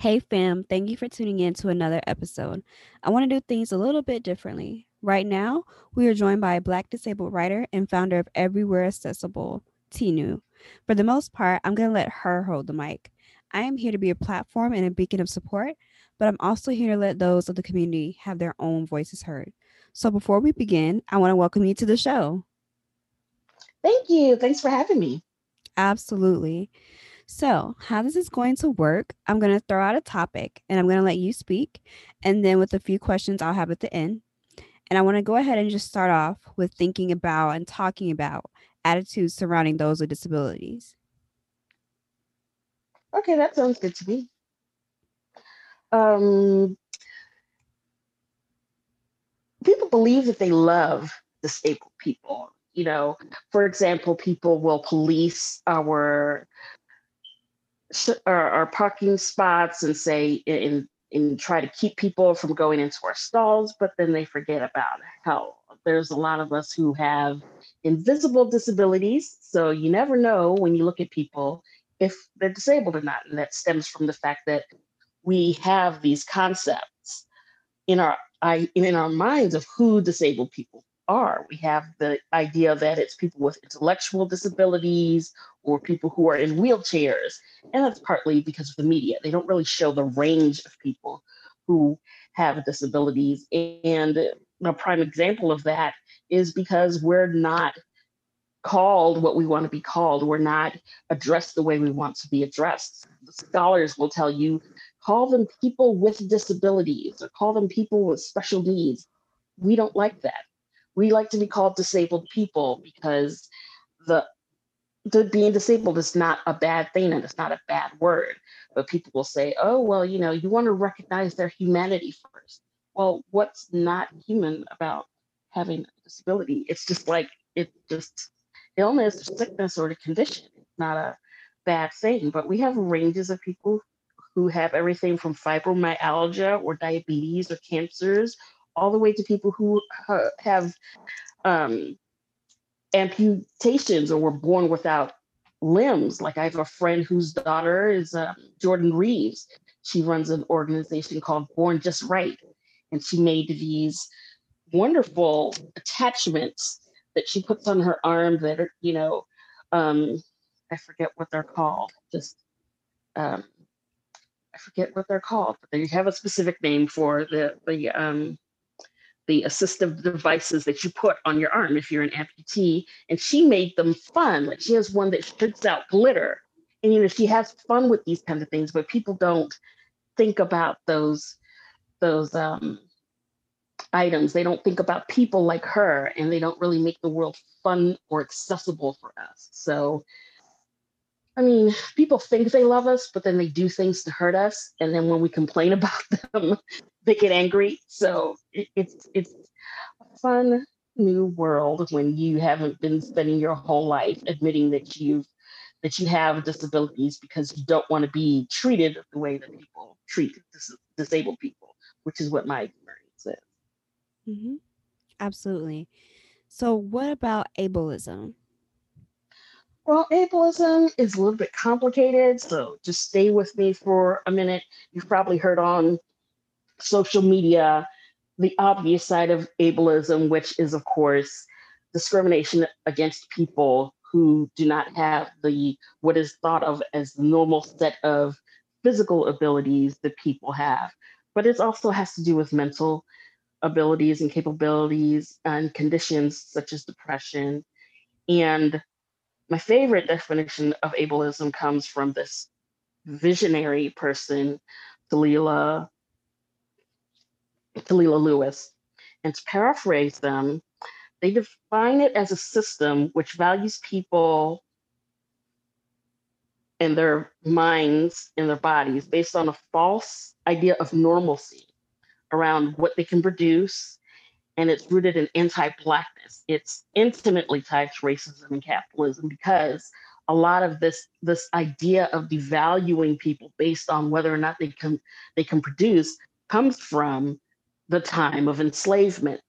Hey fam, thank you for tuning in to another episode. I want to do things a little bit differently. Right now, we are joined by a Black disabled writer and founder of Everywhere Accessible, Tinu. For the most part, I'm going to let her hold the mic. I am here to be a platform and a beacon of support, but I'm also here to let those of the community have their own voices heard. So before we begin, I want to welcome you to the show. Thank you. Thanks for having me. Absolutely. So, how this is going to work, I'm going to throw out a topic and I'm going to let you speak. And then, with a few questions I'll have at the end. And I want to go ahead and just start off with thinking about and talking about attitudes surrounding those with disabilities. Okay, that sounds good to me. Um, people believe that they love disabled people. You know, for example, people will police our our, parking spots and say and and try to keep people from going into our stalls, but then they forget about how there's a lot of us who have invisible disabilities. So you never know when you look at people if they're disabled or not. And that stems from the fact that we have these concepts in our I, in our minds of who disabled people are. We have the idea that it's people with intellectual disabilities or people who are in wheelchairs. And that's partly because of the media. They don't really show the range of people who have disabilities. And a prime example of that is because we're not called what we want to be called. We're not addressed the way we want to be addressed. The scholars will tell you call them people with disabilities or call them people with special needs. We don't like that we like to be called disabled people because the being disabled is not a bad thing and it's not a bad word but people will say oh well you know you want to recognize their humanity first. Well what's not human about having a disability? It's just like it just illness or sickness or a condition it's not a bad thing but we have ranges of people who have everything from fibromyalgia or diabetes or cancers all the way to people who uh, have um, amputations or were born without limbs. Like I have a friend whose daughter is uh, Jordan Reeves. She runs an organization called Born Just Right, and she made these wonderful attachments that she puts on her arm that are, you know, um, I forget what they're called. Just um, I forget what they're called, but they have a specific name for the the um, the assistive devices that you put on your arm if you're an amputee. And she made them fun. Like she has one that shoots out glitter. And you know, she has fun with these kinds of things, but people don't think about those those um, items. They don't think about people like her, and they don't really make the world fun or accessible for us. So I mean, people think they love us, but then they do things to hurt us. And then when we complain about them, they get angry. So it, it's it's a fun new world when you haven't been spending your whole life admitting that you've that you have disabilities because you don't want to be treated the way that people treat dis- disabled people, which is what my experience is. Mm-hmm. Absolutely. So, what about ableism? Well, ableism is a little bit complicated, so just stay with me for a minute. You've probably heard on social media the obvious side of ableism, which is, of course, discrimination against people who do not have the what is thought of as the normal set of physical abilities that people have. But it also has to do with mental abilities and capabilities and conditions such as depression and my favorite definition of ableism comes from this visionary person, Talila, Talila Lewis. And to paraphrase them, they define it as a system which values people and their minds and their bodies based on a false idea of normalcy around what they can produce and it's rooted in anti-blackness. It's intimately tied to racism and capitalism because a lot of this this idea of devaluing people based on whether or not they can they can produce comes from the time of enslavement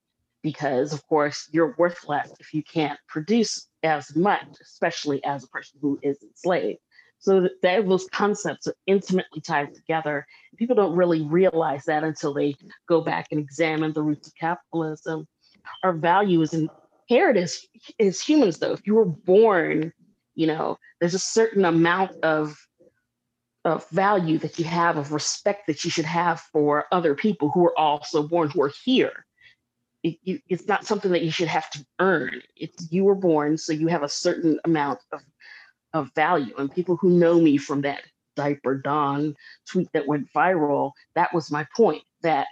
because of course you're worthless if you can't produce as much especially as a person who is enslaved So that, that those concepts are intimately tied together. People don't really realize that until they go back and examine the roots of capitalism. Our value is inherent as, as humans, though. If you were born, you know, there's a certain amount of of value that you have, of respect that you should have for other people who are also born, who are here. It, you, it's not something that you should have to earn. It's you were born, so you have a certain amount of of value. And people who know me from that diaper don tweet that went viral, that was my point. That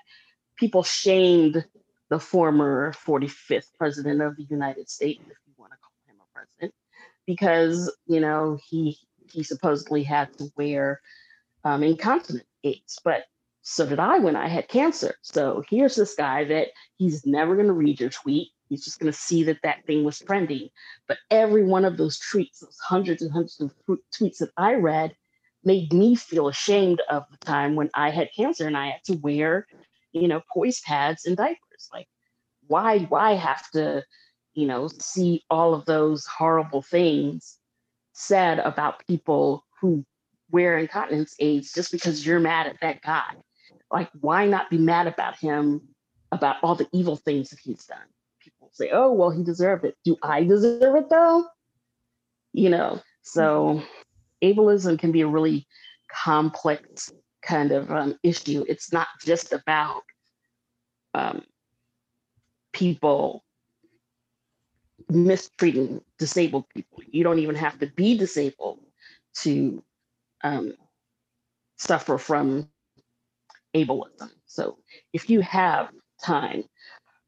people shamed the former 45th president of the United States, if you want to call him a president, because you know he he supposedly had to wear um, incontinent aids, but so did I when I had cancer. So here's this guy that he's never going to read your tweet. He's just going to see that that thing was trending. But every one of those tweets, those hundreds and hundreds of tweets that I read, made me feel ashamed of the time when I had cancer and I had to wear, you know, poise pads and diapers. Like, why, why have to, you know, see all of those horrible things said about people who wear incontinence aids just because you're mad at that guy. Like, why not be mad about him about all the evil things that he's done? People say, oh, well, he deserved it. Do I deserve it though? You know, so ableism can be a really complex kind of um, issue. It's not just about um, people mistreating disabled people. You don't even have to be disabled to um, suffer from ableism. So if you have time,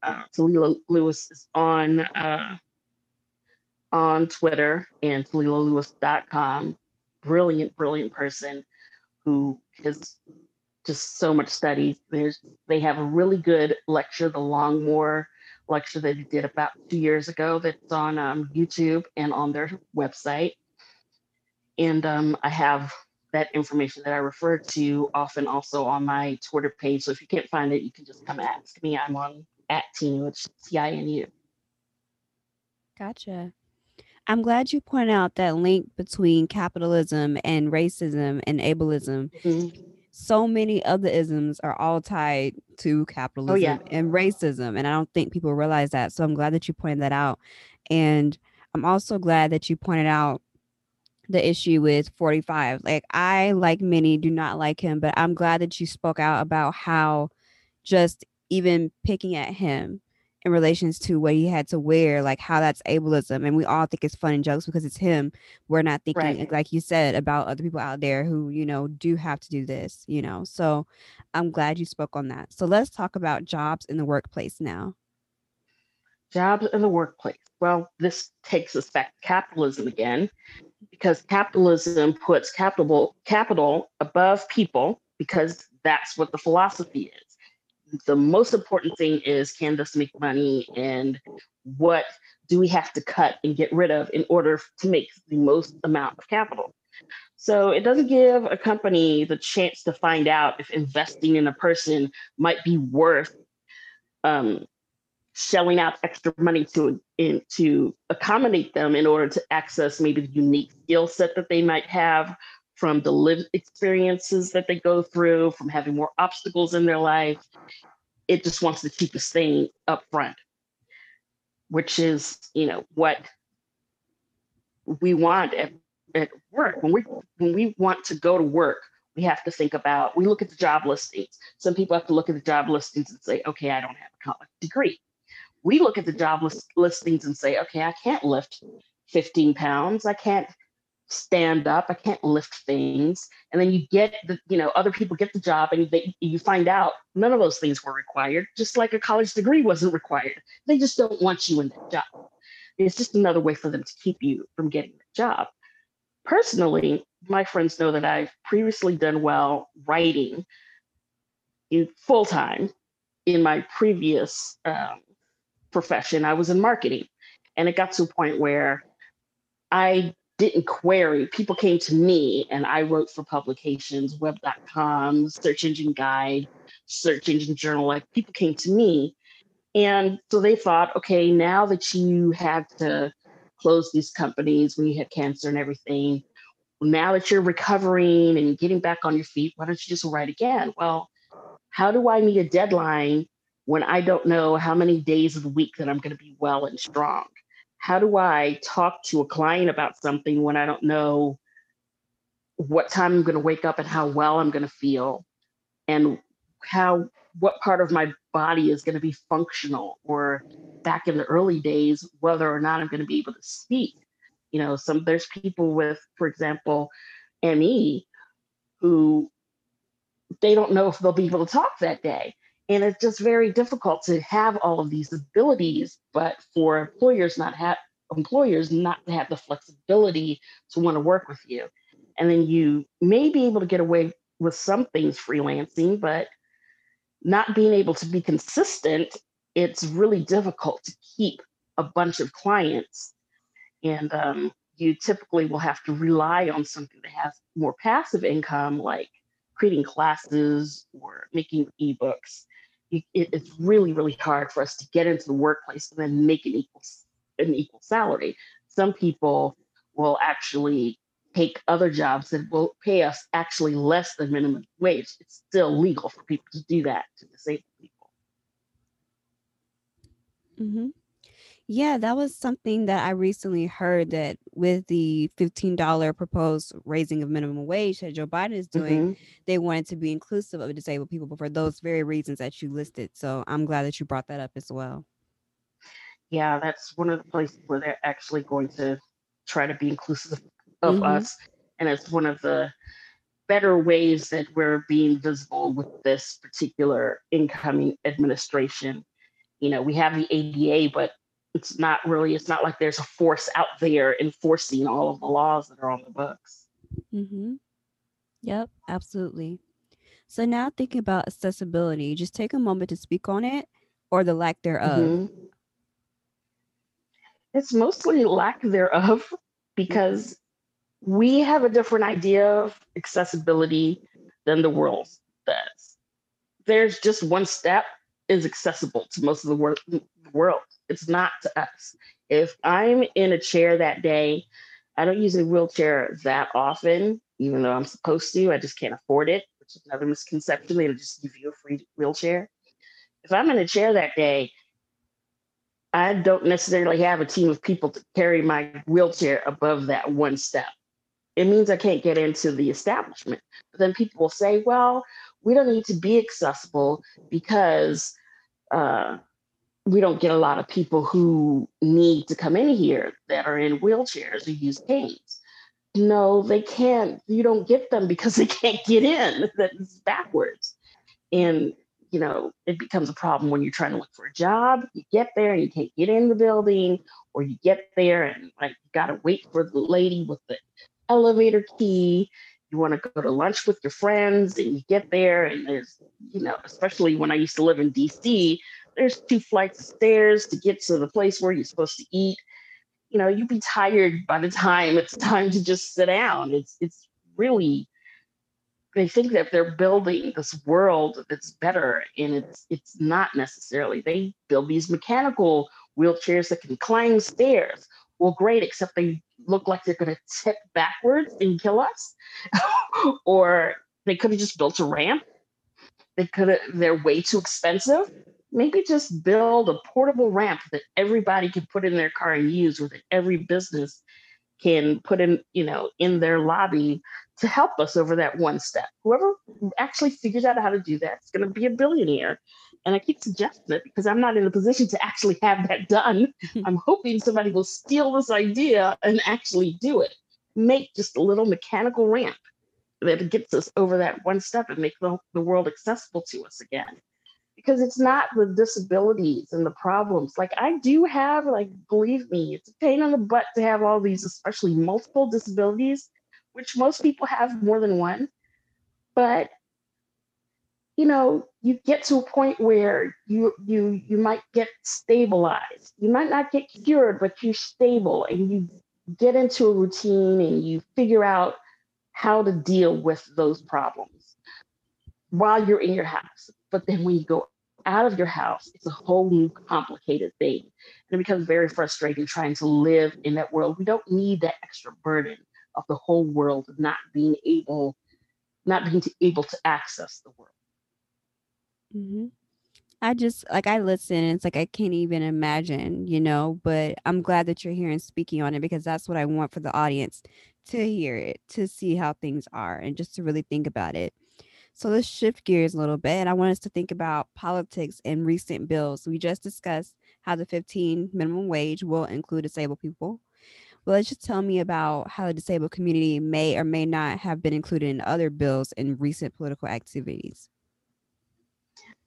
uh, Talila Lewis is on uh, on Twitter and TalilaLewis.com. Brilliant, brilliant person who has just so much studies. There's they have a really good lecture, the Longmore lecture that he did about two years ago that's on um, YouTube and on their website. And um, I have that information that I refer to often also on my Twitter page. So if you can't find it, you can just come ask me. I'm on at Tinu, it's T-I-N-U. Gotcha. I'm glad you point out that link between capitalism and racism and ableism. Mm-hmm so many other isms are all tied to capitalism oh, yeah. and racism. And I don't think people realize that. So I'm glad that you pointed that out. And I'm also glad that you pointed out the issue with 45. Like I, like many, do not like him, but I'm glad that you spoke out about how just even picking at him in relations to what he had to wear, like how that's ableism. And we all think it's fun and jokes because it's him. We're not thinking, right. like you said, about other people out there who, you know, do have to do this, you know. So I'm glad you spoke on that. So let's talk about jobs in the workplace now. Jobs in the workplace. Well, this takes us back to capitalism again, because capitalism puts capital capital above people because that's what the philosophy is the most important thing is can this make money? And what do we have to cut and get rid of in order to make the most amount of capital? So it doesn't give a company the chance to find out if investing in a person might be worth um, shelling out extra money to in, to accommodate them in order to access maybe the unique skill set that they might have from the lived experiences that they go through, from having more obstacles in their life. It just wants to keep us staying up front, which is, you know, what we want at, at work. When we when we want to go to work, we have to think about, we look at the job listings. Some people have to look at the job listings and say, okay, I don't have a college degree. We look at the job list, listings and say, okay, I can't lift 15 pounds. I can't stand up i can't lift things. And then you get the you know other people get the job and they, you find out none of those things were required just like a college degree wasn't required. They just don't want you in that job. It's just another way for them to keep you from getting the job. Personally my friends know that i've previously done well writing in full time in my previous um, profession. I was in marketing and it got to a point where I didn't query. People came to me and I wrote for publications, web.com, search engine guide, search engine journal. Like people came to me. And so they thought, okay, now that you had to close these companies when you had cancer and everything, now that you're recovering and getting back on your feet, why don't you just write again? Well, how do I meet a deadline when I don't know how many days of the week that I'm going to be well and strong? How do I talk to a client about something when I don't know what time I'm going to wake up and how well I'm going to feel? And how what part of my body is going to be functional or back in the early days whether or not I'm going to be able to speak? You know some there's people with for example me who they don't know if they'll be able to talk that day and it's just very difficult to have all of these abilities but for employers not have employers not to have the flexibility to want to work with you and then you may be able to get away with some things freelancing but not being able to be consistent it's really difficult to keep a bunch of clients and um, you typically will have to rely on something that has more passive income, like creating classes or making ebooks. It, it's really, really hard for us to get into the workplace and then make an equal an equal salary. Some people will actually take other jobs that will pay us actually less than minimum wage. It's still legal for people to do that to disabled people. Mm-hmm. Yeah, that was something that I recently heard that with the $15 proposed raising of minimum wage that Joe Biden is doing, mm-hmm. they wanted to be inclusive of disabled people, but for those very reasons that you listed. So I'm glad that you brought that up as well. Yeah, that's one of the places where they're actually going to try to be inclusive of mm-hmm. us. And it's one of the better ways that we're being visible with this particular incoming administration. You know, we have the ADA, but it's not really it's not like there's a force out there enforcing all of the laws that are on the books mm-hmm. yep absolutely so now thinking about accessibility just take a moment to speak on it or the lack thereof mm-hmm. it's mostly lack thereof because we have a different idea of accessibility than the world does there's just one step is accessible to most of the wor- world it's not to us. If I'm in a chair that day, I don't use a wheelchair that often, even though I'm supposed to. I just can't afford it, which is another misconception. They'll just give you a free wheelchair. If I'm in a chair that day, I don't necessarily have a team of people to carry my wheelchair above that one step. It means I can't get into the establishment. But then people will say, well, we don't need to be accessible because uh, we don't get a lot of people who need to come in here that are in wheelchairs or use canes. No, they can't. You don't get them because they can't get in. That's backwards. And, you know, it becomes a problem when you're trying to look for a job. You get there and you can't get in the building, or you get there and like you got to wait for the lady with the elevator key. You want to go to lunch with your friends and you get there and there's, you know, especially when I used to live in DC, there's two flights of stairs to get to the place where you're supposed to eat. You know, you'd be tired by the time it's time to just sit down. It's it's really they think that they're building this world that's better and it's it's not necessarily. They build these mechanical wheelchairs that can climb stairs. Well, great, except they look like they're going to tip backwards and kill us. or they could have just built a ramp. They could have, they're way too expensive maybe just build a portable ramp that everybody can put in their car and use or that every business can put in you know in their lobby to help us over that one step whoever actually figures out how to do that is going to be a billionaire and i keep suggesting it because i'm not in a position to actually have that done i'm hoping somebody will steal this idea and actually do it make just a little mechanical ramp that gets us over that one step and make the, the world accessible to us again because it's not the disabilities and the problems. Like I do have, like, believe me, it's a pain in the butt to have all these, especially multiple disabilities, which most people have more than one. But you know, you get to a point where you you you might get stabilized. You might not get cured, but you're stable and you get into a routine and you figure out how to deal with those problems while you're in your house. But then when you go out of your house, it's a whole new complicated thing. And it becomes very frustrating trying to live in that world. We don't need that extra burden of the whole world not being able not being able to access the world. Mm-hmm. I just like I listen and it's like I can't even imagine, you know, but I'm glad that you're here and speaking on it because that's what I want for the audience to hear it, to see how things are and just to really think about it. So let's shift gears a little bit. And I want us to think about politics and recent bills. We just discussed how the 15 minimum wage will include disabled people. Well, let's just tell me about how the disabled community may or may not have been included in other bills in recent political activities.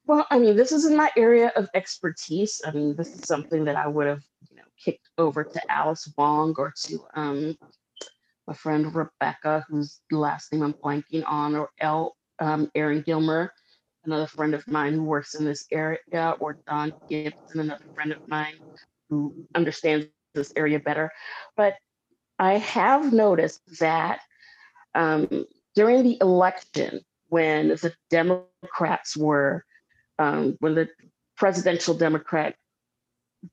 Well, I mean, this isn't my area of expertise. I mean, this is something that I would have, you know, kicked over to Alice Wong or to um, my friend Rebecca, whose last name I'm blanking on, or L. Um, Erin Gilmer, another friend of mine who works in this area, or Don Gibson, another friend of mine who understands this area better. But I have noticed that um, during the election, when the Democrats were um, when the presidential Democrat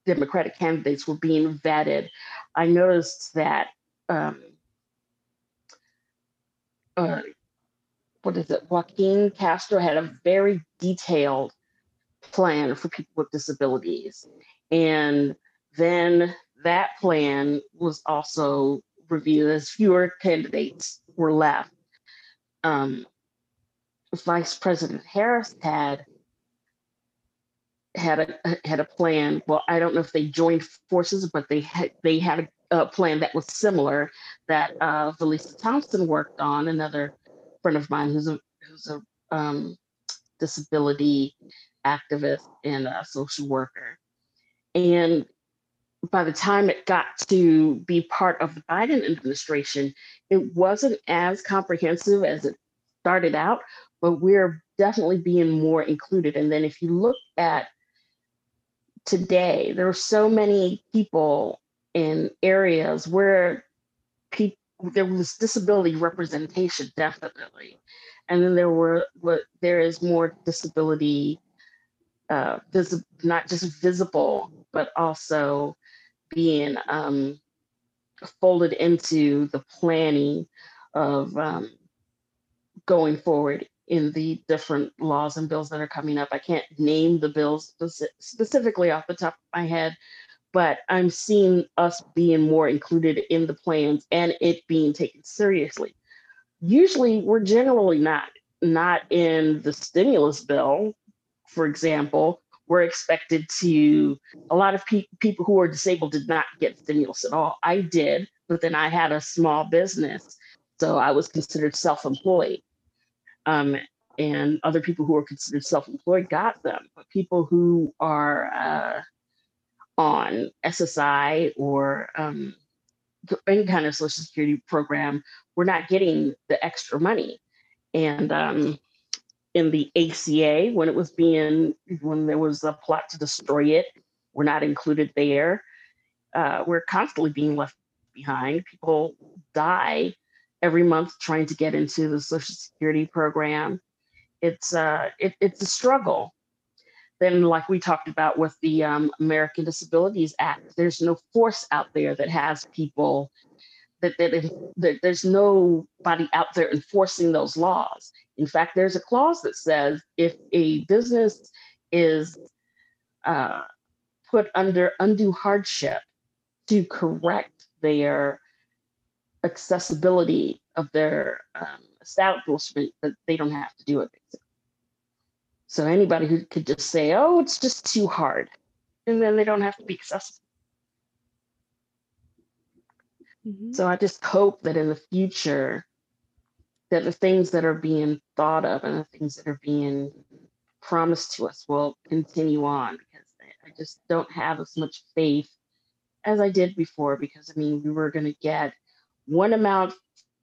Democratic candidates were being vetted, I noticed that um, uh, what is it? Joaquin Castro had a very detailed plan for people with disabilities, and then that plan was also reviewed as fewer candidates were left. Um, Vice President Harris had had a had a plan. Well, I don't know if they joined forces, but they had they had a, plan that was similar that uh, Vilissa Thompson worked on. Another friend of mine who's a who's a um, disability activist and a social worker, and by the time it got to be part of the Biden administration, it wasn't as comprehensive as it started out, but we're definitely being more included. And then if you look at today, there are so many people in areas where people there was disability representation definitely. And then there were what there is more disability uh vis- not just visible but also being um folded into the planning of um, going forward in the different laws and bills that are coming up. I can't name the bills specifically off the top of my head, but I'm seeing us being more included in the plans and it being taken seriously. Usually, we're generally not not in the stimulus bill, for example. We're expected to. A lot of pe- people who are disabled did not get stimulus at all. I did, but then I had a small business, so I was considered self-employed. Um, and other people who are considered self-employed got them, but people who are uh, on SSI or um, any kind of social security program were not getting the extra money. And um, in the ACA, when it was being, when there was a plot to destroy it, we're not included there. Uh, we're constantly being left behind. People die every month trying to get into the social security program. It's uh, it, it's a struggle. Then, like we talked about with the um, American Disabilities Act, there's no force out there that has people that, that, that there's nobody out there enforcing those laws. In fact, there's a clause that says if a business is uh, put under undue hardship to correct their accessibility of their um, establishment that they don't have to do it. So anybody who could just say, "Oh, it's just too hard," and then they don't have to be accessible. Mm-hmm. So I just hope that in the future, that the things that are being thought of and the things that are being promised to us will continue on because I just don't have as much faith as I did before. Because I mean, we were going to get one amount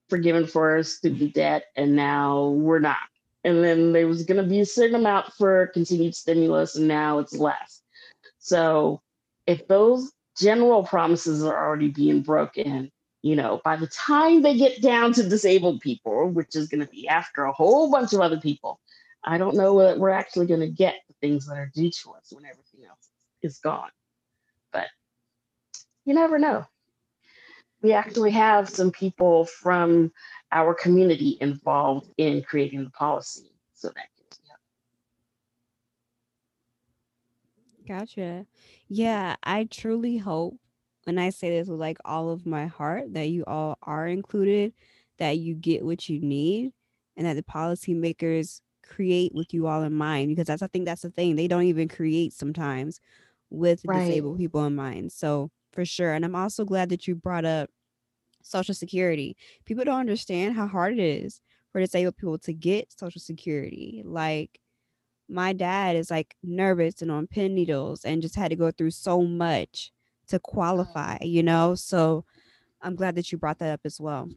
forgiven for student debt, and now we're not. And then there was going to be a certain amount for continued stimulus, and now it's less. So if those general promises are already being broken, you know, by the time they get down to disabled people, which is going to be after a whole bunch of other people, I don't know that we're actually going to get the things that are due to us when everything else is gone. But you never know. We actually have some people from our community involved in creating the policy. So that Gotcha. Yeah, I truly hope, and I say this with like all of my heart, that you all are included, that you get what you need, and that the policymakers create with you all in mind. Because that's I think that's the thing. They don't even create sometimes with Right. disabled people in mind. So for sure. And I'm also glad that you brought up Social Security. People don't understand how hard it is for disabled people to get Social Security. Like my dad is like nervous and on pin needles and just had to go through so much to qualify, you know? So I'm glad that you brought that up as well.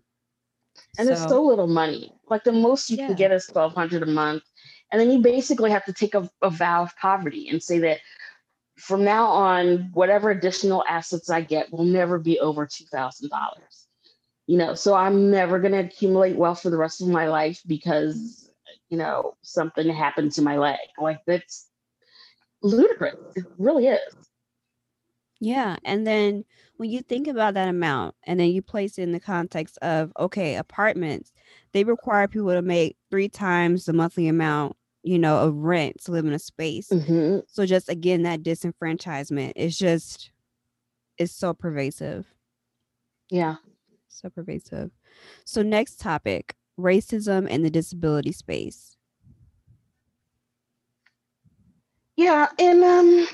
and it's so little money. Like the most you Yeah. can get is twelve hundred a month, and then you basically have to take a, a vow of poverty and say that from now on, whatever additional assets I get will never be over two thousand dollars. You know, so I'm never going to accumulate wealth for the rest of my life because you know something happened to my leg. Like that's ludicrous. It really is. Yeah. And then when you think about that amount and then you place it in the context of, okay, apartments, they require people to make three times the monthly amount, you know, a rent to live in a space. Mhm. So just again, that disenfranchisement is just, it's so pervasive. Yeah. So pervasive. So next topic, racism in the disability space. Yeah, and um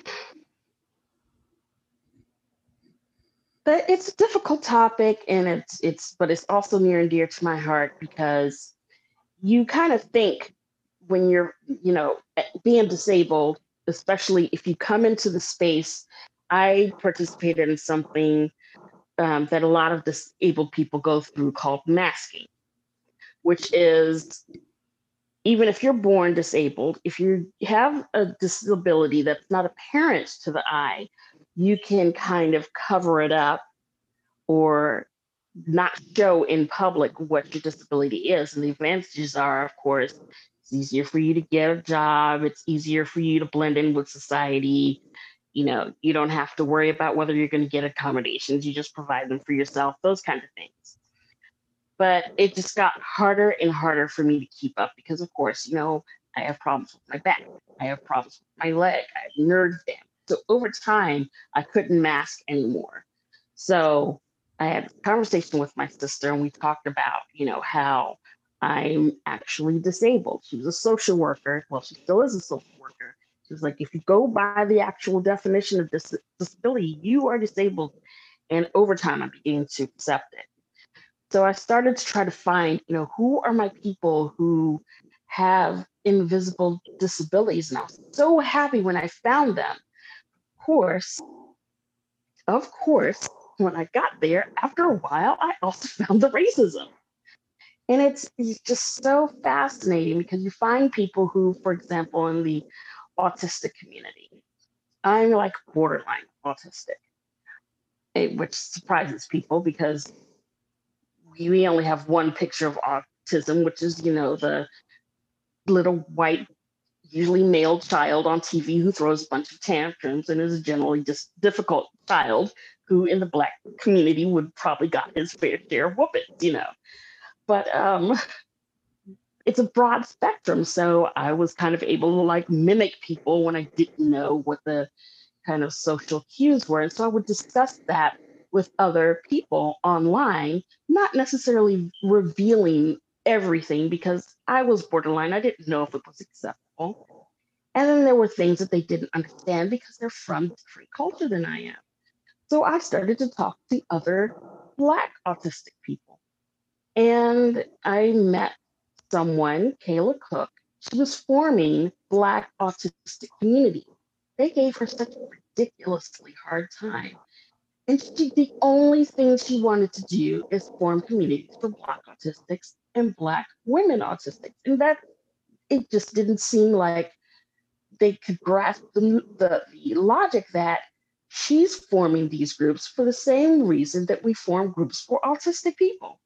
but it's a difficult topic and it's it's but it's also near and dear to my heart because you kind of think when you're you know eh, being disabled especially if you come into the space i participated in something um, that a lot of disabled people go through called masking which is even if you're born disabled if you have a disability that's not apparent to the eye you can kind of cover it up or not show in public what your disability is. And the advantages are, of course, it's easier for you to get a job, it's easier for you to blend in with society. You know, you don't have to worry about whether you're going to get accommodations, you just provide them for yourself, those kind of things. But it just got harder and harder for me to keep up because, of course, you know, I have problems with my back, I have problems with my leg, I have nerve damage. So over time, I couldn't mask anymore. So I had a conversation with my sister, and we talked about, you know, how I'm actually disabled. She was a social worker. Well, she still is a social worker. She was like, if you go by the actual definition of dis- disability, you are disabled. And over time, I began to accept it. So I started to try to find, you know, who are my people who have invisible disabilities? And I was so happy when I found them Of course, of course, when I got there, after a while, I also found the racism. And it's, just so fascinating because you find people who, for example, in the autistic community, I'm like borderline autistic, which surprises people because we, we only have one picture of autism, which is, you know, the little white usually male child on TV who throws a bunch of tantrums and is a generally just difficult child who in the black community would probably got his fair share of whoopings, you know. But um it's a broad spectrum. So I was kind of able to like mimic people when I didn't know what the kind of social cues were. And so I would discuss that with other people online, not necessarily revealing everything because I was borderline. I didn't know if it was acceptable. And then there were things that they didn't understand because they're from a different culture than I am. So I started to talk to other Black autistic people. And I met someone, Kayla Cook. She was forming Black autistic community. They gave her such a ridiculously hard time. And she, the only thing she wanted to do is form communities for Black autistics and Black women autistics. And that it just didn't seem like they could grasp the, the, the logic that she's forming these groups for the same reason that we form groups for autistic people.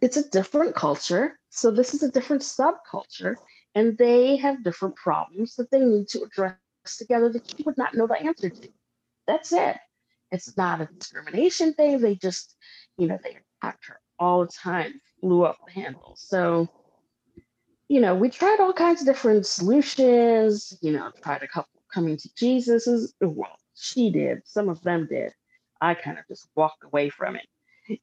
It's a different culture. So this is a different subculture, and they have different problems that they need to address together that you would not know the answer to. That's it. It's not a discrimination thing. They just, you know, they attacked her all the time, blew up the handle. So, you know, we tried all kinds of different solutions, you know, tried a couple coming to Jesus. Well, she did, some of them did. I kind of just walked away from it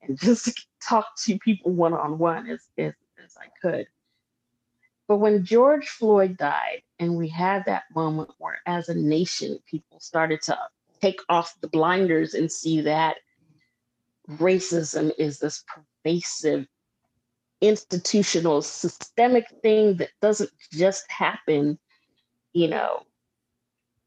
and just talk to people one on one as, as, I could. But when George Floyd died, and we had that moment where, as a nation, people started to take off the blinders and see that racism is this pervasive, institutional, systemic thing that doesn't just happen, you know,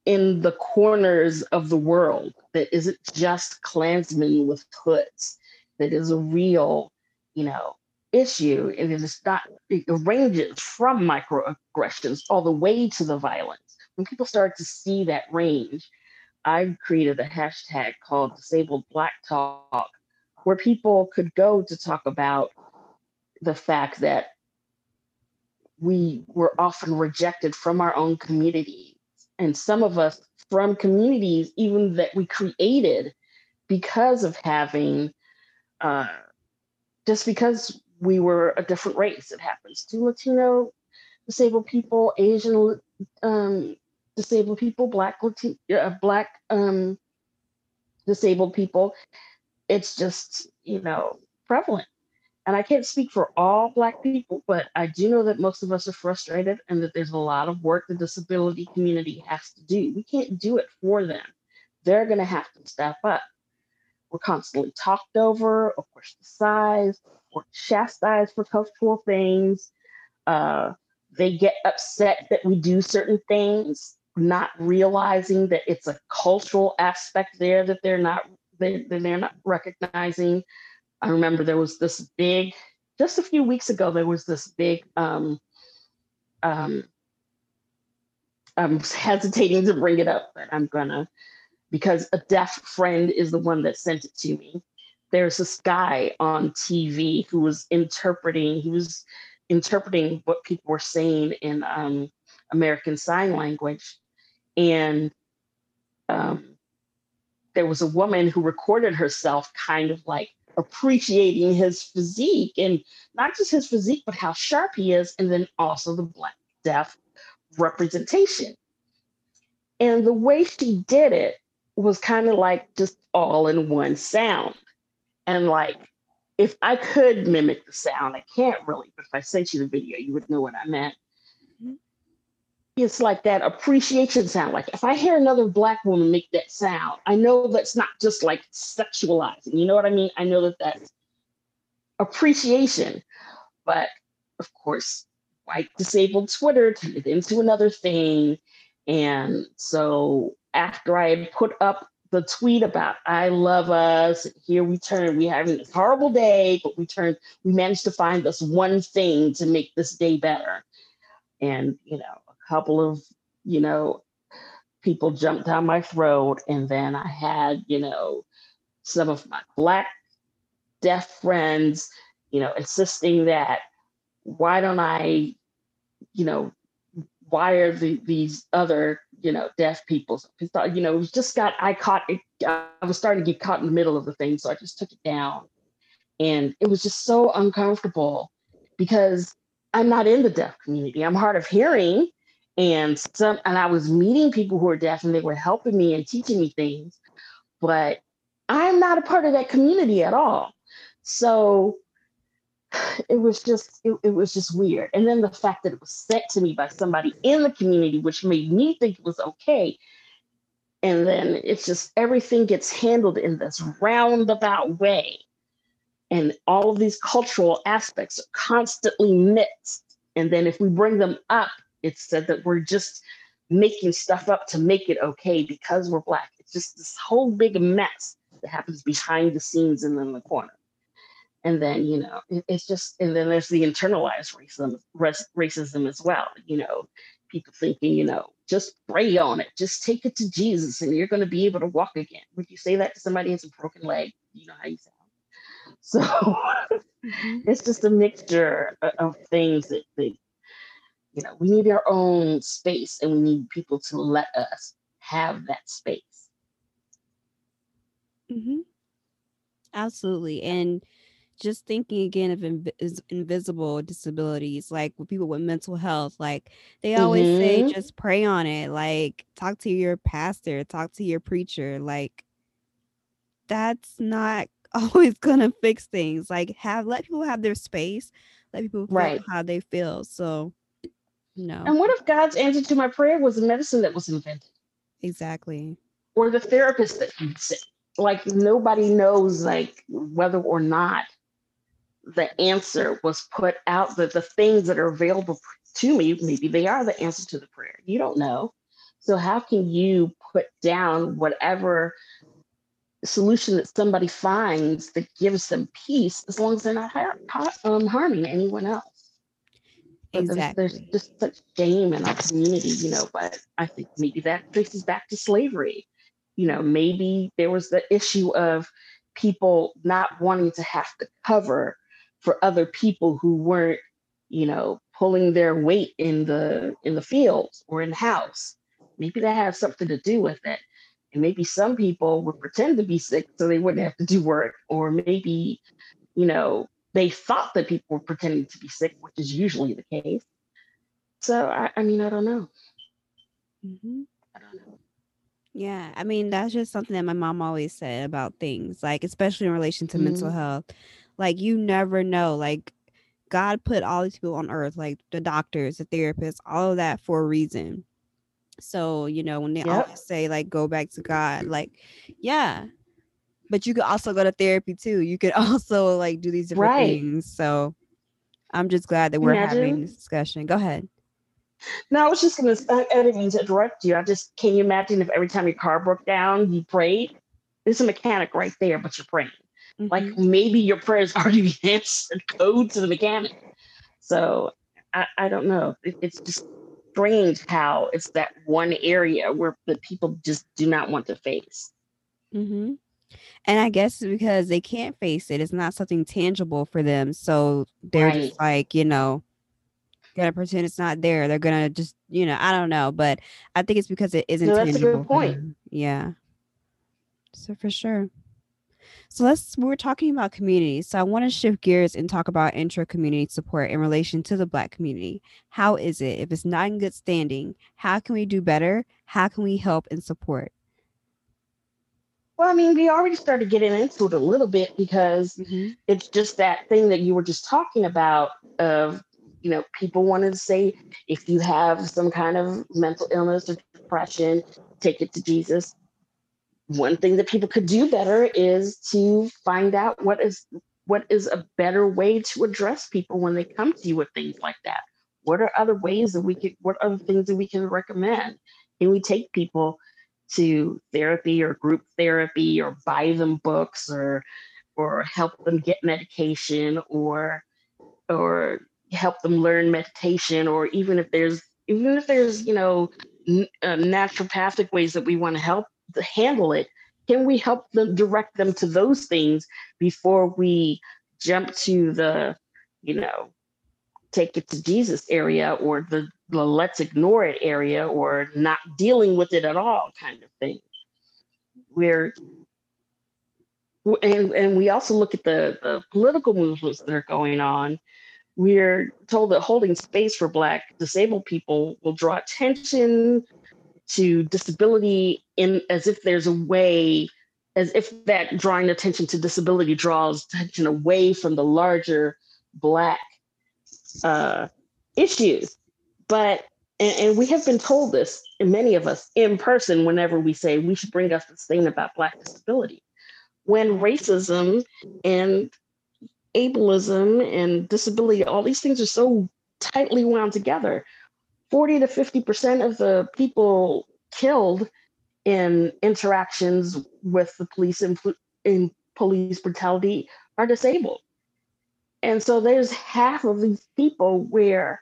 in the corners of the world, that isn't just Klansmen with hoods, that is a real, you know, issue. And it is not, it ranges from microaggressions all the way to the violence. When people start to see that range, I created a hashtag called Disabled Black Talk, where people could go to talk about the fact that we were often rejected from our own communities. And some of us from communities, even that we created because of having, uh, just because we were a different race. It happens to Latino disabled people, Asian um, disabled people, Black uh, Black um, disabled people. It's just you know prevalent. And I can't speak for all Black people, but I do know that most of us are frustrated and that there's a lot of work the disability community has to do. We can't do it for them. They're going to have to step up. We're constantly talked over, of course, the size, or chastised for cultural things. Uh, they get upset that we do certain things, not realizing that it's a cultural aspect there that they're not they, they're not recognizing. I remember there was this big, just a few weeks ago, there was this big. Um, um, I'm hesitating to bring it up, but I'm gonna because a deaf friend is the one that sent it to me there's this guy on TV who was interpreting, he was interpreting what people were saying in um, American Sign Language. And um, there was a woman who recorded herself kind of like appreciating his physique and not just his physique, but how sharp he is, and then also the black deaf representation. And the way she did it was kind of like just all in one sound. And like, if I could mimic the sound, I can't really, but if I sent you the video, you would know what I meant. Mm-hmm. It's like that appreciation sound. Like if I hear another black woman make that sound, I know that's not just like sexualizing. You know what I mean? I know that that's appreciation. But of course, white disabled Twitter turned it into another thing. And so after I had put up the tweet about I love us. Here we turn. We having this horrible day, but we turned. We managed to find this one thing to make this day better. And you know, a couple of you know people jumped down my throat, and then I had you know some of my black deaf friends, you know, insisting that why don't I, you know, why are the, these other you know, deaf people. You know, just got, I caught, it, I was starting to get caught in the middle of the thing. So I just took it down. And it was just so uncomfortable because I'm not in the deaf community. I'm hard of hearing. And some, and I was meeting people who are deaf and they were helping me and teaching me things, but I'm not a part of that community at all. So it was just it, it, was just weird. And then the fact that it was sent to me by somebody in the community which made me think it was okay. And then it's just everything gets handled in this roundabout way. And all of these cultural aspects are constantly mixed. And then if we bring them up it's said that we're just making stuff up to make it okay because we're black. It's just this whole big mess that happens behind the scenes and in the corner and then you know it's just and then there's the internalized racism racism as well you know people thinking you know just pray on it just take it to jesus and you're going to be able to walk again would you say that to somebody who has a broken leg you know how you sound so mm-hmm. it's just a mixture of things that, that you know we need our own space and we need people to let us have that space Mm-hmm. Absolutely. And just thinking again of inv- invisible disabilities, like with people with mental health, like they always mm-hmm. say, just pray on it. Like talk to your pastor, talk to your preacher. Like that's not always gonna fix things. Like have let people have their space, let people feel right. how they feel. So no. And what if God's answer to my prayer was the medicine that was invented? Exactly. Or the therapist that said, like nobody knows like whether or not the answer was put out that the things that are available to me maybe they are the answer to the prayer you don't know so how can you put down whatever solution that somebody finds that gives them peace as long as they're not har- um, harming anyone else exactly. There's, there's, just such shame in our community, you know, but I think maybe that traces back to slavery. You know, maybe there was the issue of people not wanting to have to cover for other people who weren't, you know, pulling their weight in the in the fields or in the house. Maybe that has something to do with it. And maybe some people would pretend to be sick so they wouldn't have to do work. Or maybe, you know, they thought that people were pretending to be sick, which is usually the case. So I, I mean, I don't know. Mm-hmm. I don't know. Yeah, I mean that's just something that my mom always said about things, like especially in relation to mm-hmm. mental health. Like you never know. Like God put all these people on earth, like the doctors, the therapists, all of that for a reason. So, you know, when they yep. always say like go back to God, like, yeah, but you could also go to therapy too. You could also like do these different right. things. So I'm just glad that we're Imagine. having this discussion. Go ahead. No, I was just gonna I didn't mean to interrupt you. I just can you imagine if every time your car broke down, you prayed? There's a mechanic right there, but you're praying. Mm-hmm. Like maybe your prayers already answered code to the mechanic. So I, I don't know. It, it's just strange how it's that one area where the people just do not want to face. Mm-hmm. And I guess because they can't face it, it's not something tangible for them. So they're right. just like, you know, gonna pretend it's not there. They're gonna just, you know, I don't know, but I think it's because it isn't. No, that's tangible a good point. Yeah. So for sure. So let's we're talking about community. So I want to shift gears and talk about intra community support in relation to the black community. How is it? If it's not in good standing, how can we do better? How can we help and support? Well, I mean, we already started getting into it a little bit because mm-hmm. it's just that thing that you were just talking about of, you know, people wanted to say if you have some kind of mental illness or depression, take it to Jesus. One thing that people could do better is to find out what is what is a better way to address people when they come to you with things like that. What are other ways that we could what the things that we can recommend? Can we take people to therapy or group therapy or buy them books or or help them get medication or or help them learn meditation or even if there's even if there's you know n- uh, naturopathic ways that we want to help handle it can we help them direct them to those things before we jump to the you know take it to jesus area or the the let's ignore it area or not dealing with it at all kind of thing. We're and and we also look at the, the political movements that are going on. We're told that holding space for Black disabled people will draw attention to disability in as if there's a way, as if that drawing attention to disability draws attention away from the larger Black uh, issues. But and, and, we have been told this, many of us in person, whenever we say we should bring up this thing about Black disability. When racism and ableism and disability, all these things are so tightly wound together. 40 to 50% of the people killed in interactions with the police in police brutality are disabled. And so there's half of these people where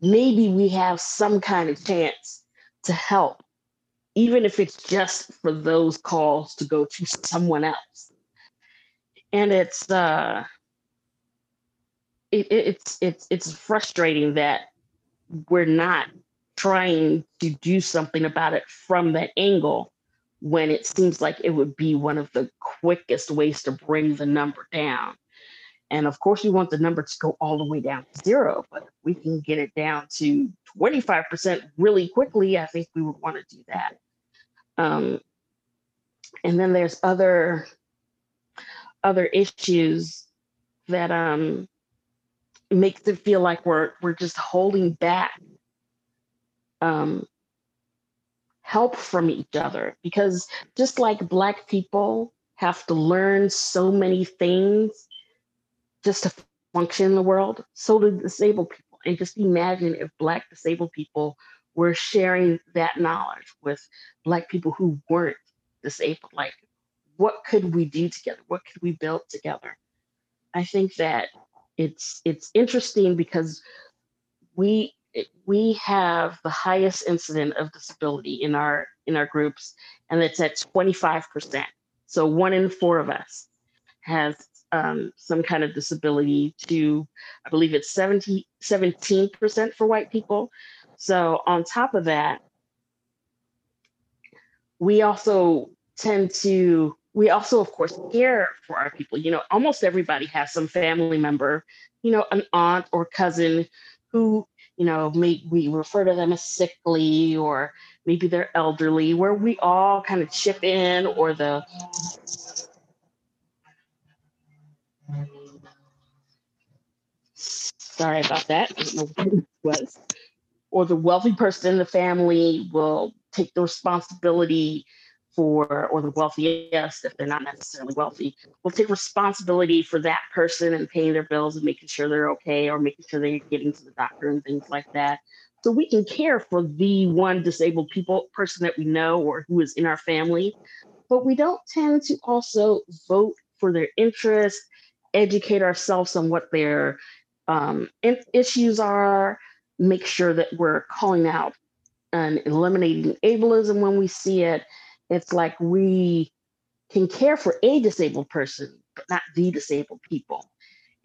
maybe we have some kind of chance to help, even if it's just for those calls to go to someone else. And it's uh it, it's it's it's frustrating that we're not trying to do something about it from that angle when it seems like it would be one of the quickest ways to bring the number down. And of course, we want the number to go all the way down to zero, but if we can get it down to 25% really quickly, I think we would want to do that. Um, and then there's other other issues that um, makes it feel like we're we're just holding back um, help from each other. Because just like black people have to learn so many things just to function in the world so do disabled people. And just imagine if black disabled people were sharing that knowledge with black people who weren't disabled. Like what could we do together? What could we build together? I think that it's it's interesting because we we have the highest incident of disability in our in our groups, and it's at 25%. So one in four of us has um, some kind of disability to, I believe it's 70, 17% for white people. So on top of that, we also tend to, we also, of course, care for our people. You know, almost everybody has some family member, you know, an aunt or cousin who you know, may, we refer to them as sickly or maybe they're elderly, where we all kind of chip in, or the sorry about that, was, or the wealthy person in the family will take the responsibility for, or the wealthiest, if they're not necessarily wealthy, will take responsibility for that person and paying their bills and making sure they're okay or making sure they're getting to the doctor and things like that. So we can care for the one disabled people person that we know or who is in our family, but we don't tend to also vote for their interest, educate ourselves on what their um, issues are, make sure that we're calling out and eliminating ableism when we see it, it's like we can care for a disabled person, but not the disabled people.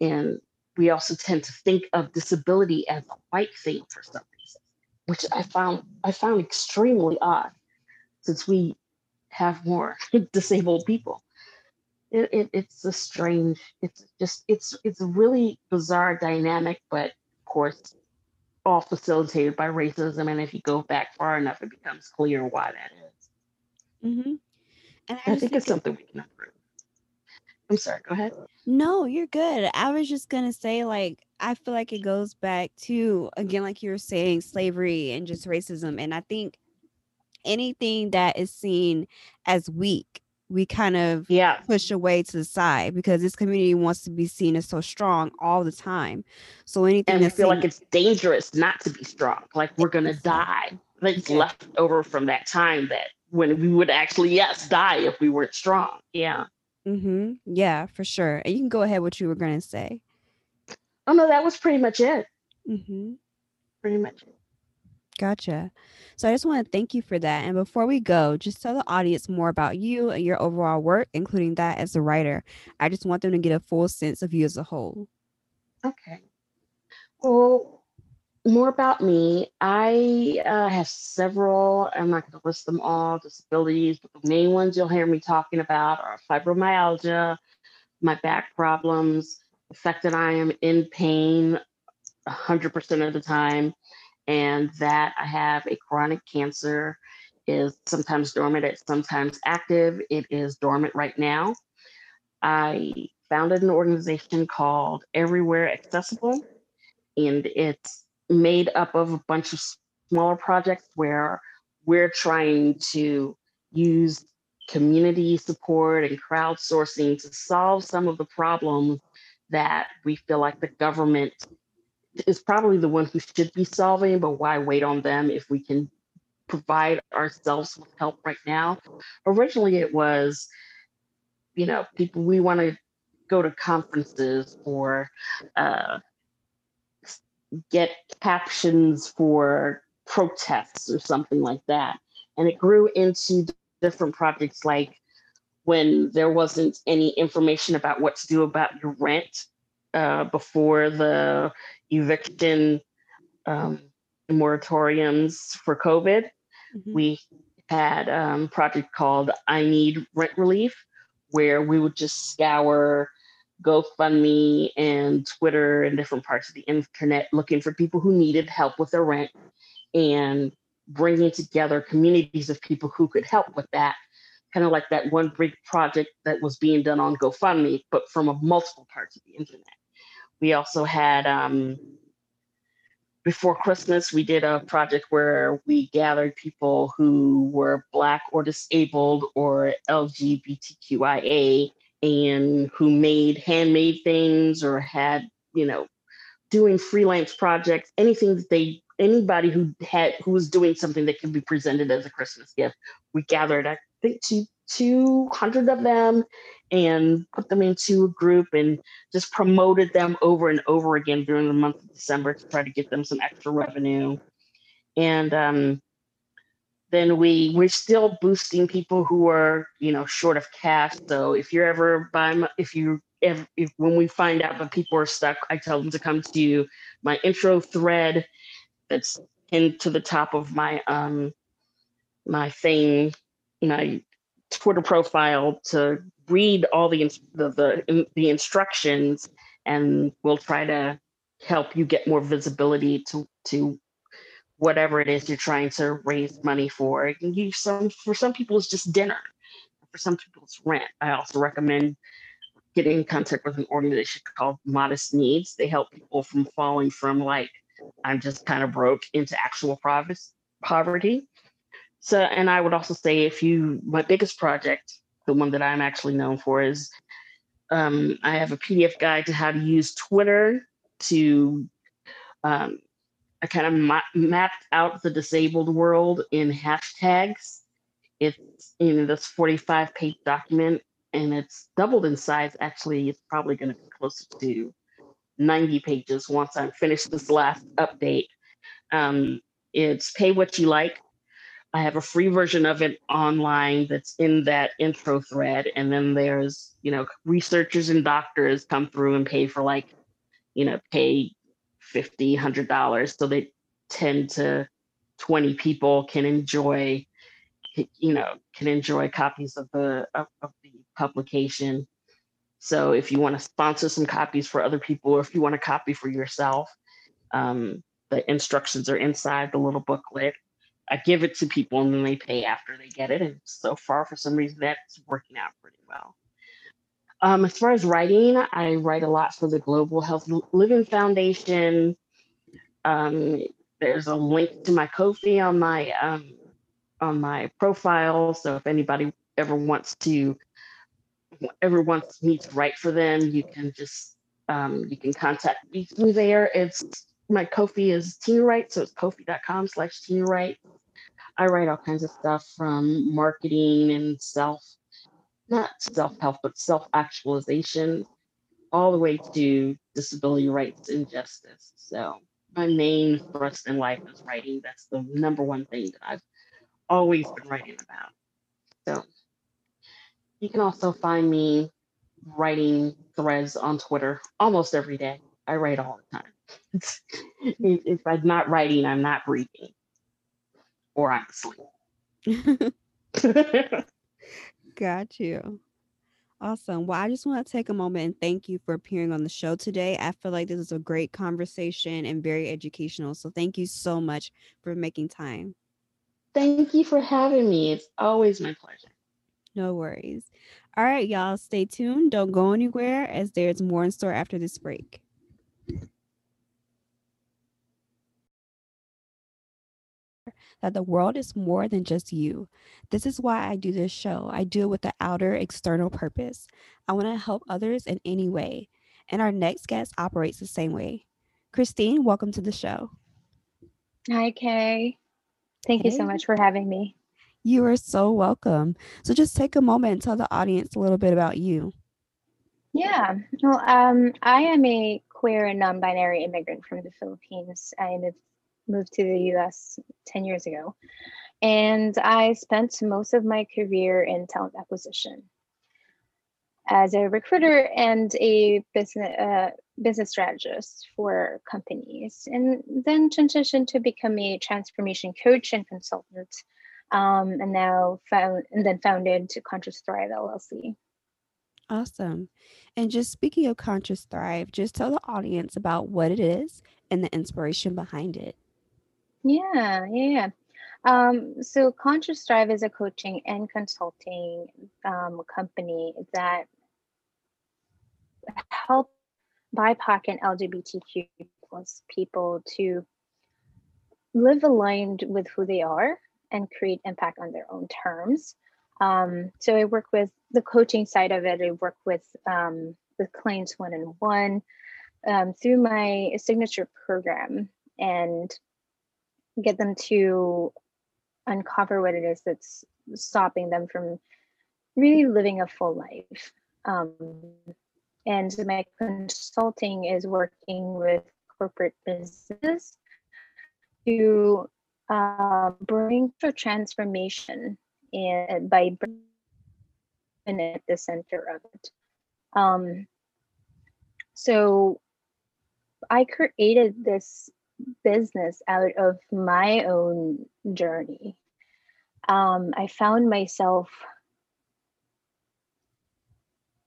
And we also tend to think of disability as a white thing for some reason, which I found I found extremely odd since we have more disabled people. It, it, it's a strange, it's just it's it's a really bizarre dynamic, but of course all facilitated by racism. And if you go back far enough, it becomes clear why that is. Mm-hmm. And I, I think it's something we can improve. I'm sorry, go ahead. No, you're good. I was just gonna say, like, I feel like it goes back to again, like you were saying, slavery and just racism. And I think anything that is seen as weak, we kind of yeah push away to the side because this community wants to be seen as so strong all the time. So anything and I feel seen- like it's dangerous not to be strong, like we're gonna die. That's left over from that time that when we would actually yes die if we weren't strong. Yeah. Mm-hmm. Yeah for sure. And you can go ahead what you were going to say. Oh no that was pretty much it. Mm-hmm. Pretty much it. gotcha. So i just want to thank you for that. And before we go just tell the audience more about you and your overall work including that as a writer. I just want them to get a full sense of you as a whole. Okay. Well more about me. I uh, have several, I'm not going to list them all, disabilities, but the main ones you'll hear me talking about are fibromyalgia, my back problems, the fact that I am in pain 100% of the time, and that I have a chronic cancer is sometimes dormant, it's sometimes active. It is dormant right now. I founded an organization called Everywhere Accessible, and it's made up of a bunch of smaller projects where we're trying to use community support and crowdsourcing to solve some of the problems that we feel like the government is probably the one who should be solving, but why wait on them if we can provide ourselves with help right now? Originally, it was, you know, people, we want to go to conferences or uh, get captions for protests or something like that. And it grew into different projects like when there wasn't any information about what to do about your rent uh, before the eviction um, moratoriums for COVID. Mm-hmm. We had um, a project called I Need Rent Relief, where we would just scour GoFundMe and Twitter and different parts of the internet looking for people who needed help with their rent and bringing together communities of people who could help with that. Kind of like that one big project that was being done on GoFundMe, but from multiple parts of the internet. We also had um, before Christmas, we did a project where we gathered people who were Black or disabled or LGBTQIA and who made handmade things or had, you know, doing freelance projects, anything that they, anybody who had, who was doing something that could be presented as a Christmas gift. We gathered, I think, two, 200 of them and put them into a group and just promoted them over and over again during the month of December to try to get them some extra revenue. And um, then we we're still boosting people who are you know short of cash. So if you're ever by if you if, if when we find out that people are stuck, I tell them to come to my intro thread that's into the top of my um my thing my Twitter profile to read all the the the, the instructions, and we'll try to help you get more visibility to to whatever it is you're trying to raise money for. It can some for some people it's just dinner. For some people it's rent. I also recommend getting in contact with an organization called Modest Needs. They help people from falling from like I'm just kind of broke into actual poverty. So, and I would also say if you, my biggest project, the one that I'm actually known for is um, I have a PDF guide to how to use Twitter to, um, I kind of ma- mapped out the disabled world in hashtags. It's in this 45 page document and it's doubled in size. Actually, it's probably going to be closer to 90 pages once I'm finished this last update. Um, it's pay what you like I have a free version of it online that's in that intro thread. And then there's, you know, researchers and doctors come through and pay for like, you know, pay 50, $100. So they 10 to 20 people can enjoy, you know, can enjoy copies of the, of, of the publication. So if you want to sponsor some copies for other people, or if you want a copy for yourself, um, the instructions are inside the little booklet. I give it to people and then they pay after they get it. And so far, for some reason, that's working out pretty well. Um, as far as writing, I write a lot for the Global Health Living Foundation. Um, there's a link to my Ko-fi on my um, on my profile. So if anybody ever wants to ever wants me to write for them, you can just um, you can contact me through there. It's my Ko-fi is TinuWrites, so it's ko-fi.com slash TinuWrites. I write all kinds of stuff from marketing and self, not self-help, but self-actualization, all the way to disability rights and justice. So my main thrust in life is writing. That's the number one thing that I've always been writing about. So you can also find me writing threads on Twitter almost every day. I write all the time. if I'm not writing, I'm not breathing or I'm asleep. Got you. Awesome. Well, I just want to take a moment and thank you for appearing on the show today. I feel like this is a great conversation and very educational. So thank you so much for making time. Thank you for having me. It's always my pleasure. No worries. All right, y'all, stay tuned. Don't go anywhere as there's more in store after this break. That the world is more than just you. This is why I do this show. I do it with the outer external purpose. I want to help others in any way. And our next guest operates the same way. Christine, welcome to the show. Hi, Kay. Thank hey. you so much for having me. You are so welcome. So just take a moment and tell the audience a little bit about you. Yeah. Well, um, I am a queer and non-binary immigrant from the Philippines. I moved moved to the US 10 years ago. And I spent most of my career in talent acquisition as a recruiter and a business uh, business strategist for companies, and then transitioned to become a transformation coach and consultant um, and now found and then founded Conscious Thrive LLC. Awesome. And just speaking of Conscious Thrive, just tell the audience about what it is and the inspiration behind it. Yeah, yeah. Um, so Conscious Thrive is a coaching and consulting um, company that help BIPOC and LGBTQ plus people to live aligned with who they are and create impact on their own terms. Um, so I work with the coaching side of it. I work with um, with clients one on one through my signature program and get them to uncover what it is that's stopping them from really living a full life. Um, and my consulting is working with corporate business to uh, bring for transformation and by bringing at the center of it. Um, so I created this business out of my own journey. Um, I found myself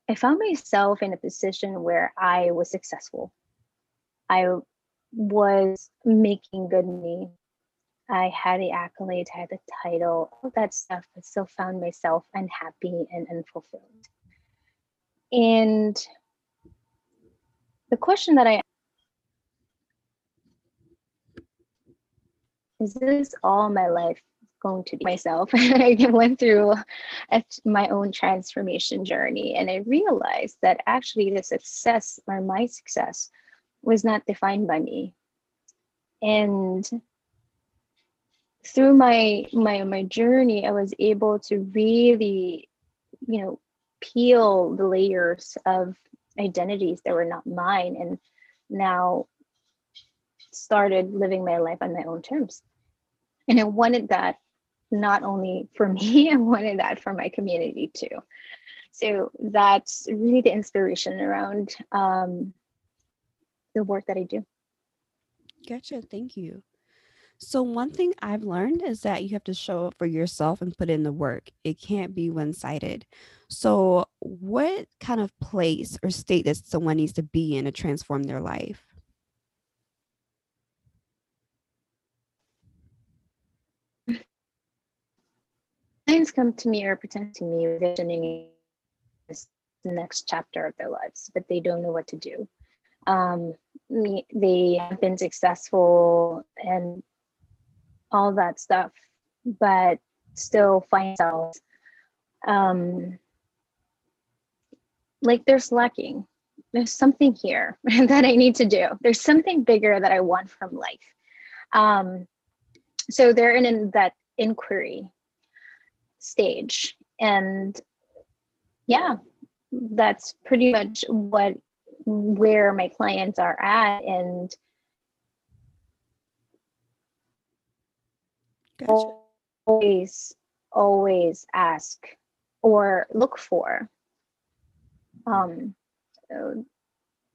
I found myself in a position where I was successful. I was making good money. I had the accolades, I had the title, all that stuff, but still found myself unhappy and unfulfilled. And the question that I is this all my life going to be myself? I went through a, my own transformation journey and I realized that actually the success or my success was not defined by me. And through my my my journey, I was able to really, you know, peel the layers of identities that were not mine and now started living my life on my own terms. And I wanted that not only for me, I wanted that for my community too. So that's really the inspiration around um, the work that I do. Gotcha. Thank you. So, one thing I've learned is that you have to show up for yourself and put in the work. It can't be one sided. So, what kind of place or state does someone needs to be in to transform their life? Clients come to me or pretend to me visioning this next chapter of their lives, but they don't know what to do. Um, they have been successful and all that stuff, but still find themselves um, like there's lacking. There's something here that I need to do. There's something bigger that I want from life. Um, so they're in, in that inquiry stage. And yeah, that's pretty much what where my clients are at and gotcha. always always ask or look for um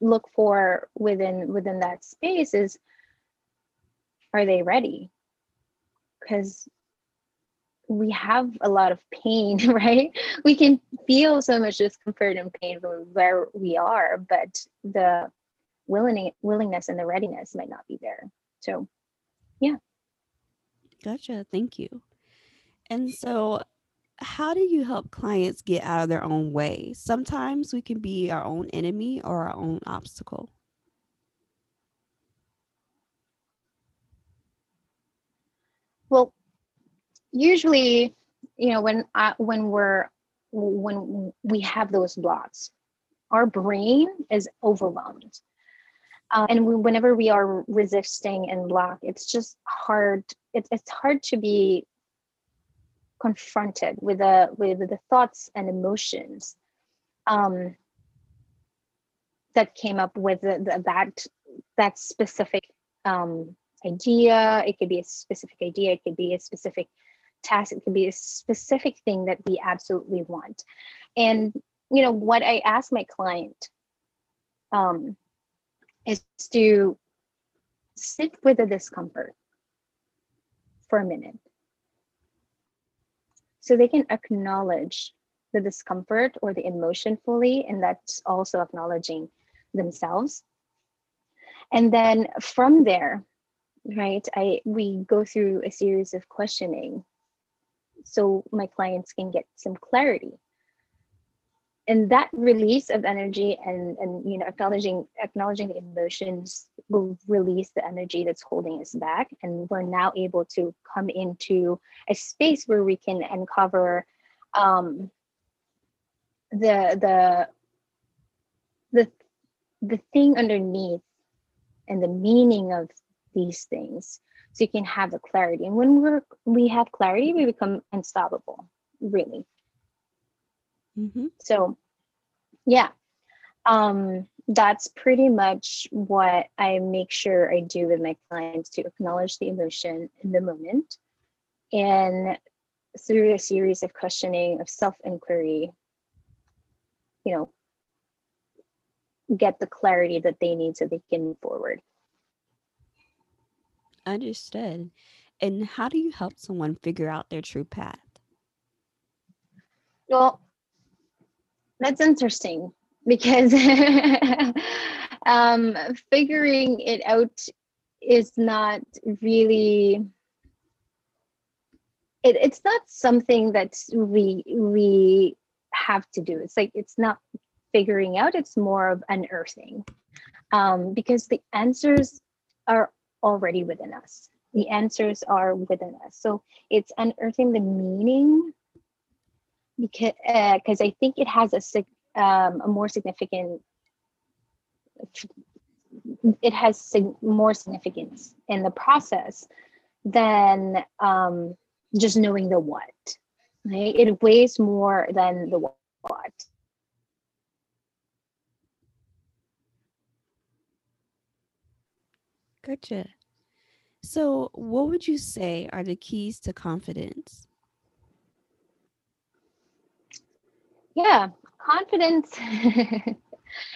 look for within within that space is are they ready because we have a lot of pain, right? We can feel so much discomfort and pain from where we are, but the willing willingness and the readiness might not be there. So, yeah. Gotcha. Thank you. And so, how do you help clients get out of their own way? Sometimes we can be our own enemy or our own obstacle. Well, usually you know when I, when we're when we have those blocks our brain is overwhelmed. Uh, and we, whenever we are resisting and block it's just hard it's, it's hard to be confronted with the with the thoughts and emotions um, that came up with the, the, that that specific um, idea. It could be a specific idea. It could be a specific task it could be a specific thing that we absolutely want. And you know what i ask my client um, is to sit with the discomfort for a minute. So they can acknowledge the discomfort or the emotion fully and that's also acknowledging themselves. And then from there right i we go through a series of questioning so my clients can get some clarity. And that release of energy and and you know acknowledging acknowledging the emotions will release the energy that's holding us back. And we're now able to come into a space where we can uncover um the the the the thing underneath and the meaning of these things so you can have the clarity. And when we're we have clarity we become unstoppable really. Mm-hmm. so yeah. Um that's pretty much what i make sure i do with my clients to acknowledge the emotion in the moment. And through a series of questioning of self-inquiry you know get the clarity that they need so they can move forward Understood. And how do you help someone figure out their true path? Well, that's interesting because um, figuring it out is not really. It, it's not something that we we have to do. It's like it's not figuring out. It's more of unearthing, um, because the answers are already within us. The answers are within us. So it's unearthing the meaning because because I think it has a um, a more significant it has sig- more significance in the process than um, just knowing the what. Right? It weighs more than the what. Gotcha. So, what would you say are the keys to confidence? Yeah, confidence.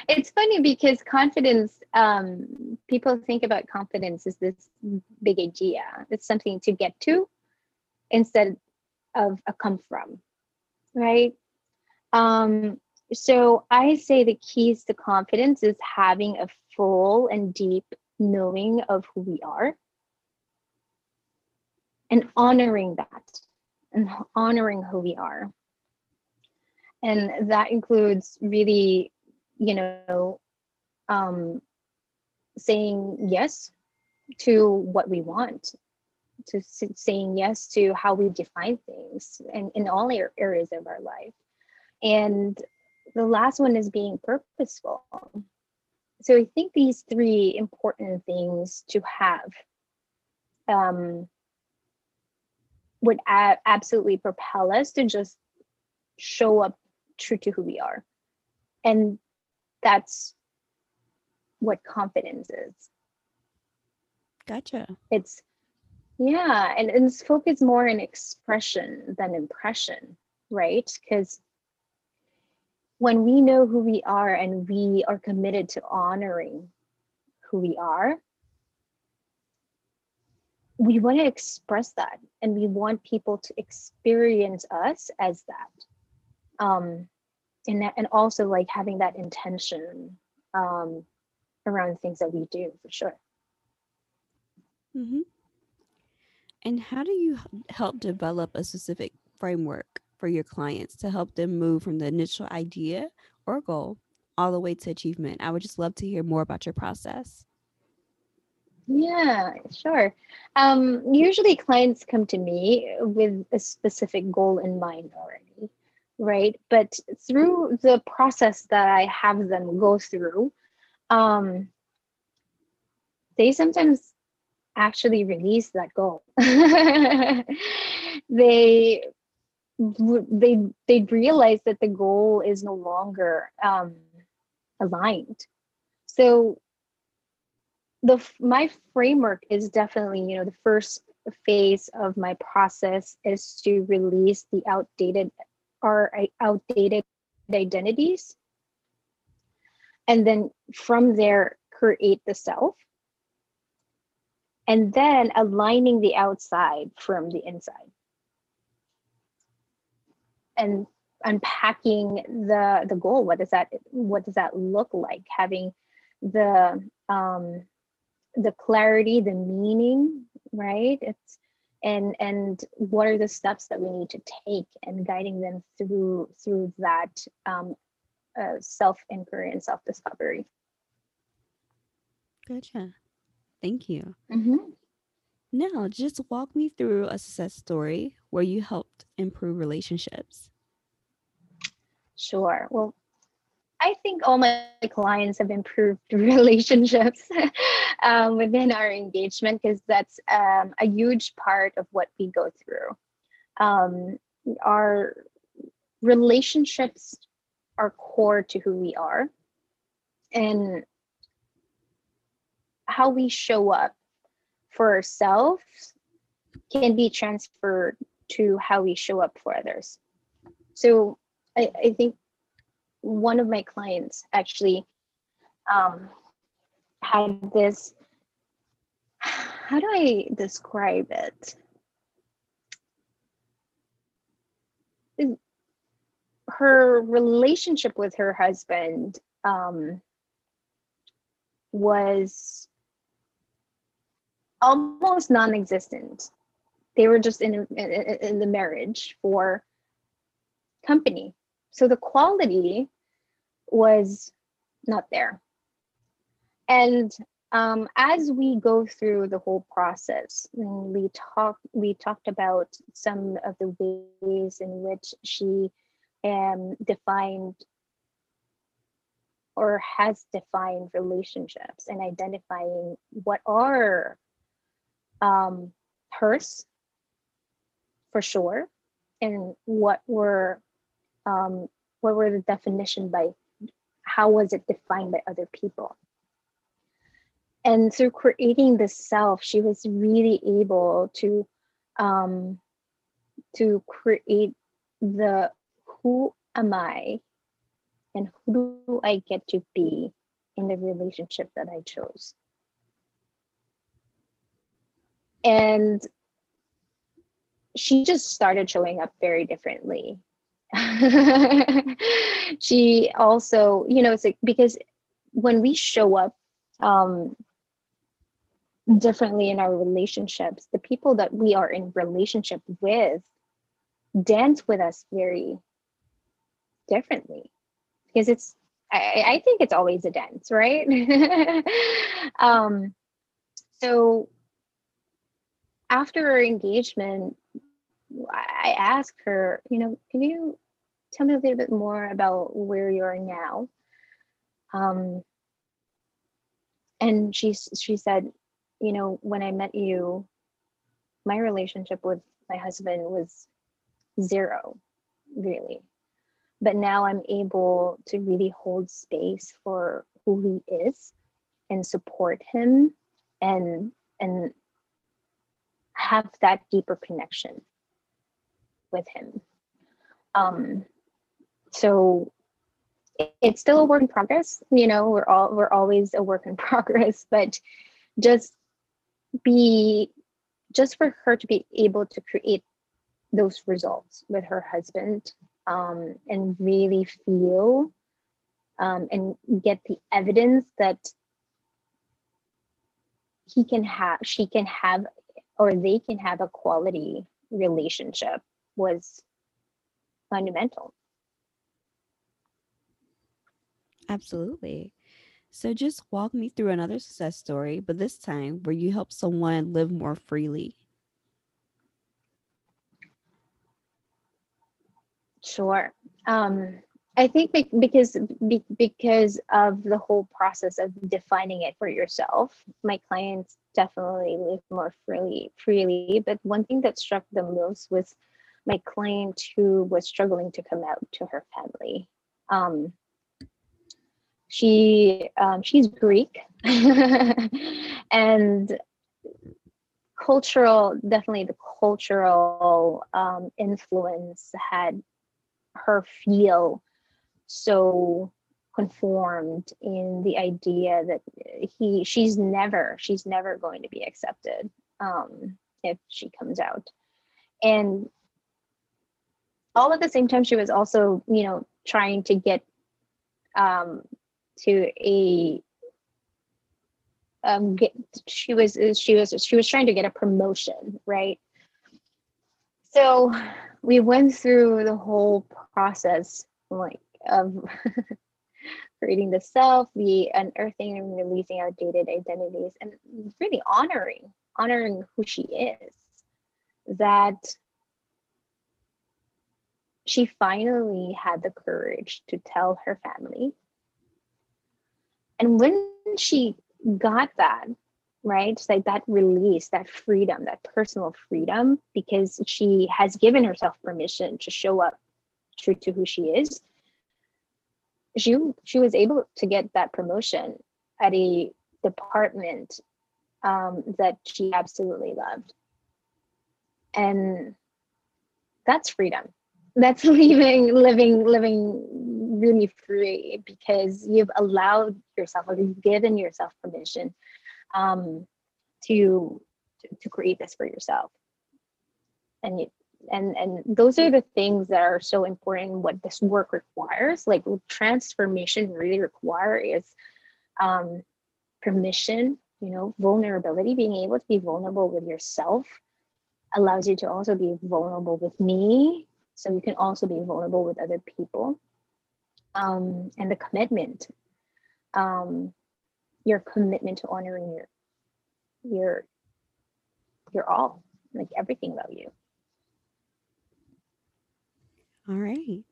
it's funny because confidence, um, people think about confidence as this big idea. It's something to get to instead of a come from, right? Um, so I say the keys to confidence is having a full and deep knowing of who we are and honoring that and honoring who we are. And that includes really you know um, saying yes to what we want to saying yes to how we define things and in all areas of our life. And the last one is being purposeful so i think these three important things to have um, would a- absolutely propel us to just show up true to who we are. And that's what confidence is. Gotcha. it's yeah and, and it's focused more in expression than impression right? Because when we know who we are and we are committed to honoring who we are we want to express that and we want people to experience us as that. Um and that, and also like having that intention um around things that we do for sure. Mm-hmm. And how do you help develop a specific framework for your clients to help them move from the initial idea or goal all the way to achievement? I would just love to hear more about your process. yeah sure um usually clients come to me with a specific goal in mind already right but through the process that i have them go through um they sometimes actually release that goal they they they realize that the goal is no longer um aligned. So the my framework is definitely you know the first phase of my process is to release the outdated or uh, outdated identities. And then from there create the self. And then aligning the outside from the inside and unpacking the the goal what does that what does that look like having the um the clarity the meaning right it's and and what are the steps that we need to take and guiding them through through that um, uh, self inquiry and self discovery Gotcha. Thank you. mm-hmm. Now, just walk me through a success story where you helped improve relationships. Sure. Well, I think all my clients have improved relationships um, within our engagement because that's um, a huge part of what we go through. Um, our relationships are core to who we are, and how we show up for ourselves can be transferred to how we show up for others. So I, I think one of my clients actually um, had this how do I describe it? Her relationship with her husband um, was almost non-existent. They were just in, in in the marriage for company. So the quality was not there. And um, as we go through the whole process, we talk we talked about some of the ways in which she um, defined or has defined relationships and identifying what are um, hers for sure and what were um, what were the definition by how was it defined by other people? And through creating the self she was really able to um, to create the who am i and who do i get to be in the relationship that i chose and she just started showing up very differently. She also you know it's like because when we show up um differently in our relationships the people that we are in relationship with dance with us very differently. Because it's I, I think it's always a dance right? Um so after our engagement, I asked her, you know, can you tell me a little bit more about where you are now? Um, and she she said, you know, when I met you, my relationship with my husband was zero, really. But now I'm able to really hold space for who he is and support him and and have that deeper connection with him. Um, so it's still a work in progress. You know, we're all we're always a work in progress, but just be just for her to be able to create those results with her husband um, and really feel um, and get the evidence that he can have she can have or they can have a quality relationship was fundamental. Absolutely. So just walk me through another success story, but this time where you help someone live more freely. Sure. Um, I think because because of the whole process of defining it for yourself, my clients definitely live more freely freely. But one thing that struck them most was my client who was struggling to come out to her family. Um, she um, she's Greek, and cultural definitely the cultural um, influence had her feel so conformed in the idea that he she's never she's never going to be accepted um if she comes out. And all at the same time she was also you know trying to get um to a um get she was she was she was trying to get a promotion right? So we went through the whole process like of creating the self the unearthing and releasing outdated identities and really honoring honoring who she is that she finally had the courage to tell her family. And when she got that, right, it's like that release, that freedom, that personal freedom, because she has given herself permission to show up true to who she is, she she was able to get that promotion at a department um, that she absolutely loved, and that's freedom. That's living living living really free because you've allowed yourself or you've given yourself permission um, to to create this for yourself. And you, and and those are the things that are so important what this work requires. Like transformation really requires um, permission you know vulnerability. Being able to be vulnerable with yourself allows you to also be vulnerable with me so you can also be vulnerable with other people. Um, and the commitment um, your commitment to honoring your your your all like everything about you all right.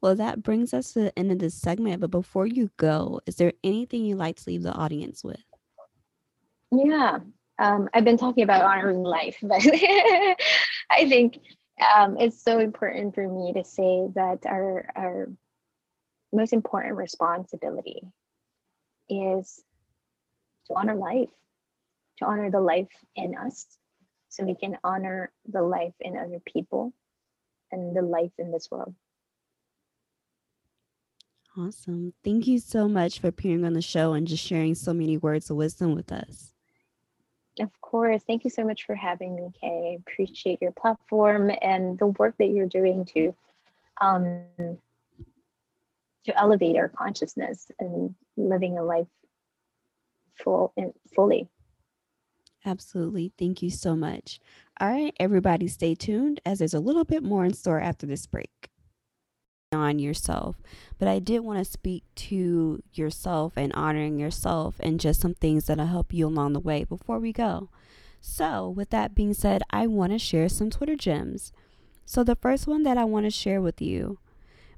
Well that brings us to the end of this segment but before you go is there anything you'd like to leave the audience with? Yeah um, i've been talking about honoring life but i think um, it's so important for me to say that our our most important responsibility is to honor life, to honor the life in us, so we can honor the life in other people and the life in this world. Awesome. Thank you so much for appearing on the show and just sharing so many words of wisdom with us. Of course. Thank you so much for having me, Kae. Appreciate your platform and the work that you're doing to um, to elevate our consciousness and living a life full and fully. Absolutely. Thank you so much. All right, everybody, stay tuned as there's a little bit more in store after this break on yourself. But I did want to speak to yourself and honoring yourself and just some things that'll help you along the way before we go. So, with that being said, I want to share some Twitter gems. So, the first one that I want to share with you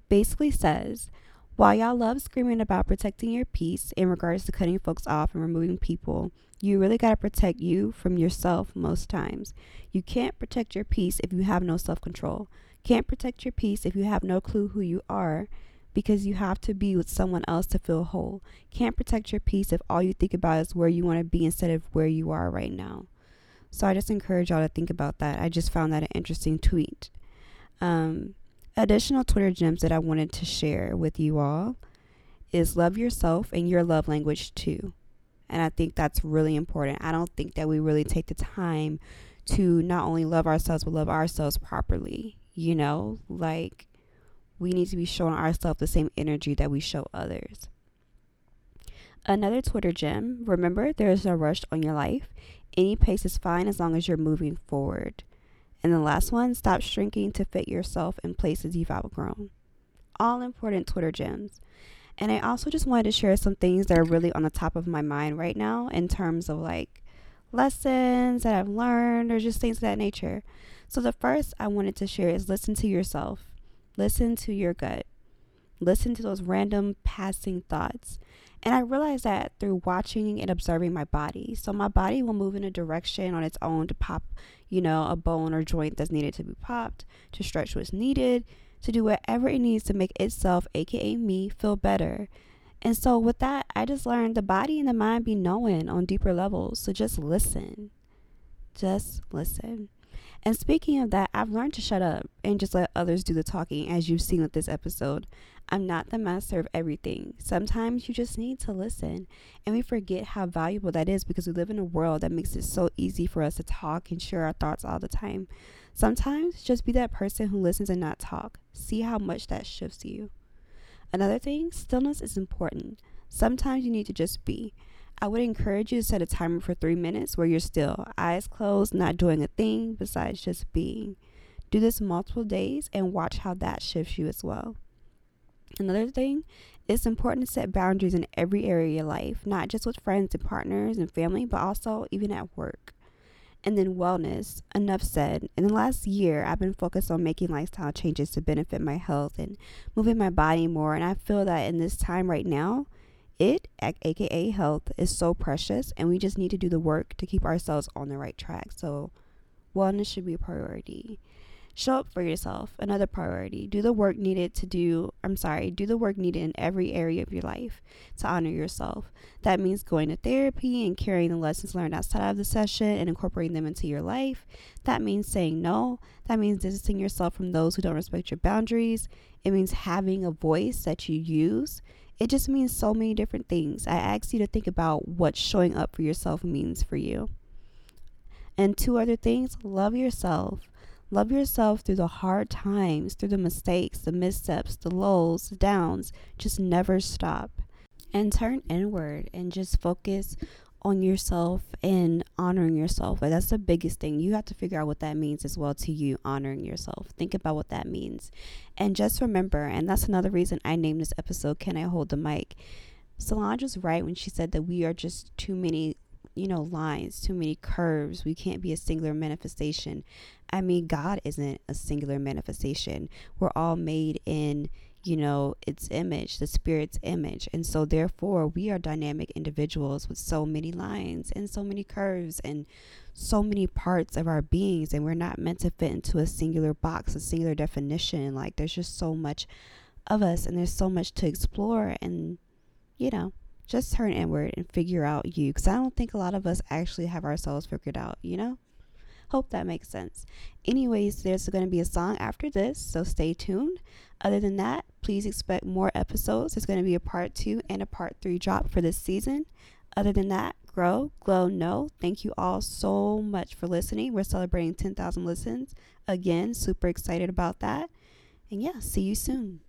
basically says, while y'all love screaming about protecting your peace in regards to cutting folks off and removing people, you really got to protect you from yourself most times. You can't protect your peace if you have no self control. Can't protect your peace if you have no clue who you are because you have to be with someone else to feel whole. Can't protect your peace if all you think about is where you want to be instead of where you are right now. So I just encourage y'all to think about that. I just found that an interesting tweet. Um, additional Twitter gems that I wanted to share with you all is love yourself and your love language too. And I think that's really important. I don't think that we really take the time to not only love ourselves, but love ourselves properly. You know, like we need to be showing ourselves the same energy that we show others. Another Twitter gem remember, there is no rush on your life. Any pace is fine as long as you're moving forward. And the last one, stop shrinking to fit yourself in places you've outgrown. All important Twitter gems. And I also just wanted to share some things that are really on the top of my mind right now in terms of like lessons that I've learned or just things of that nature. So, the first I wanted to share is listen to yourself, listen to your gut, listen to those random passing thoughts. And I realized that through watching and observing my body. So, my body will move in a direction on its own to pop, you know, a bone or joint that's needed to be popped, to stretch what's needed, to do whatever it needs to make itself, aka me, feel better. And so, with that, I just learned the body and the mind be knowing on deeper levels. So, just listen. Just listen. And speaking of that, I've learned to shut up and just let others do the talking, as you've seen with this episode. I'm not the master of everything. Sometimes you just need to listen. And we forget how valuable that is because we live in a world that makes it so easy for us to talk and share our thoughts all the time. Sometimes just be that person who listens and not talk. See how much that shifts you. Another thing, stillness is important. Sometimes you need to just be. I would encourage you to set a timer for three minutes where you're still, eyes closed, not doing a thing besides just being. Do this multiple days and watch how that shifts you as well. Another thing, it's important to set boundaries in every area of your life, not just with friends and partners and family, but also even at work. And then wellness, enough said. In the last year, I've been focused on making lifestyle changes to benefit my health and moving my body more. And I feel that in this time right now, it, aka health, is so precious, and we just need to do the work to keep ourselves on the right track. So, wellness should be a priority. Show up for yourself, another priority. Do the work needed to do, I'm sorry, do the work needed in every area of your life to honor yourself. That means going to therapy and carrying the lessons learned outside of the session and incorporating them into your life. That means saying no. That means distancing yourself from those who don't respect your boundaries. It means having a voice that you use. It just means so many different things. I ask you to think about what showing up for yourself means for you. And two other things love yourself. Love yourself through the hard times, through the mistakes, the missteps, the lows, the downs. Just never stop. And turn inward and just focus on yourself and honoring yourself. Like that's the biggest thing. You have to figure out what that means as well to you, honoring yourself. Think about what that means. And just remember, and that's another reason I named this episode Can I Hold the Mic? Solange was right when she said that we are just too many you know, lines, too many curves. We can't be a singular manifestation. I mean, God isn't a singular manifestation. We're all made in, you know, its image, the spirit's image. And so, therefore, we are dynamic individuals with so many lines and so many curves and so many parts of our beings. And we're not meant to fit into a singular box, a singular definition. Like, there's just so much of us and there's so much to explore. And, you know, just turn inward and figure out you because I don't think a lot of us actually have ourselves figured out, you know? Hope that makes sense. Anyways, there's going to be a song after this, so stay tuned. Other than that, please expect more episodes. There's going to be a part two and a part three drop for this season. Other than that, grow, glow, know. Thank you all so much for listening. We're celebrating 10,000 listens. Again, super excited about that. And yeah, see you soon.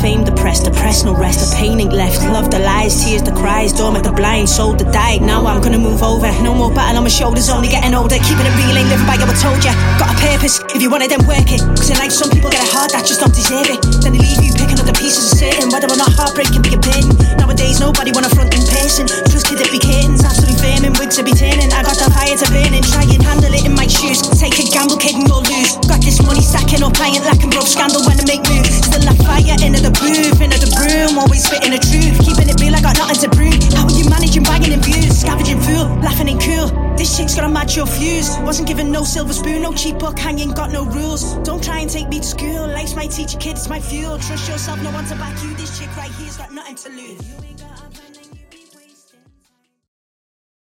The stress, fame, depressed, depressed, no rest. The pain ain't left. Love the lies, tears, the cries, dormant, the blind, soul, the died. Now I'm gonna move over. No more battle on my shoulders, only getting older. Keeping it real, ain't living by what I told ya. Got a purpose, if you want it, then work it. Cause in life, some people get it hard that just don't deserve it. Then they leave you picking up the pieces of certain. Whether or not heartbreak can be a burden. Nowadays, nobody wanna front in person. Just kids that be kittens, absolutely firming, wigs to be turning. I got the fire to burn and try and handle it in my shoes. Take a gamble, kid, and you'll lose. Got this money stacking up, I ain't lacking, broke Scandal when I make moves. Still a fire into the booth, into the room, always spitting the truth. Keeping it real, I got nothing to prove. How are you managing bagging and views? Scavenging fool, laughing and cool. This chick's gonna match your fuse. Wasn't given no silver spoon, no cheap book, hanging, got no rules. Don't try and take me to school. Life's my teacher, kids, my fuel. Trust yourself, no one to back you. This chick right here's got nothing to lose.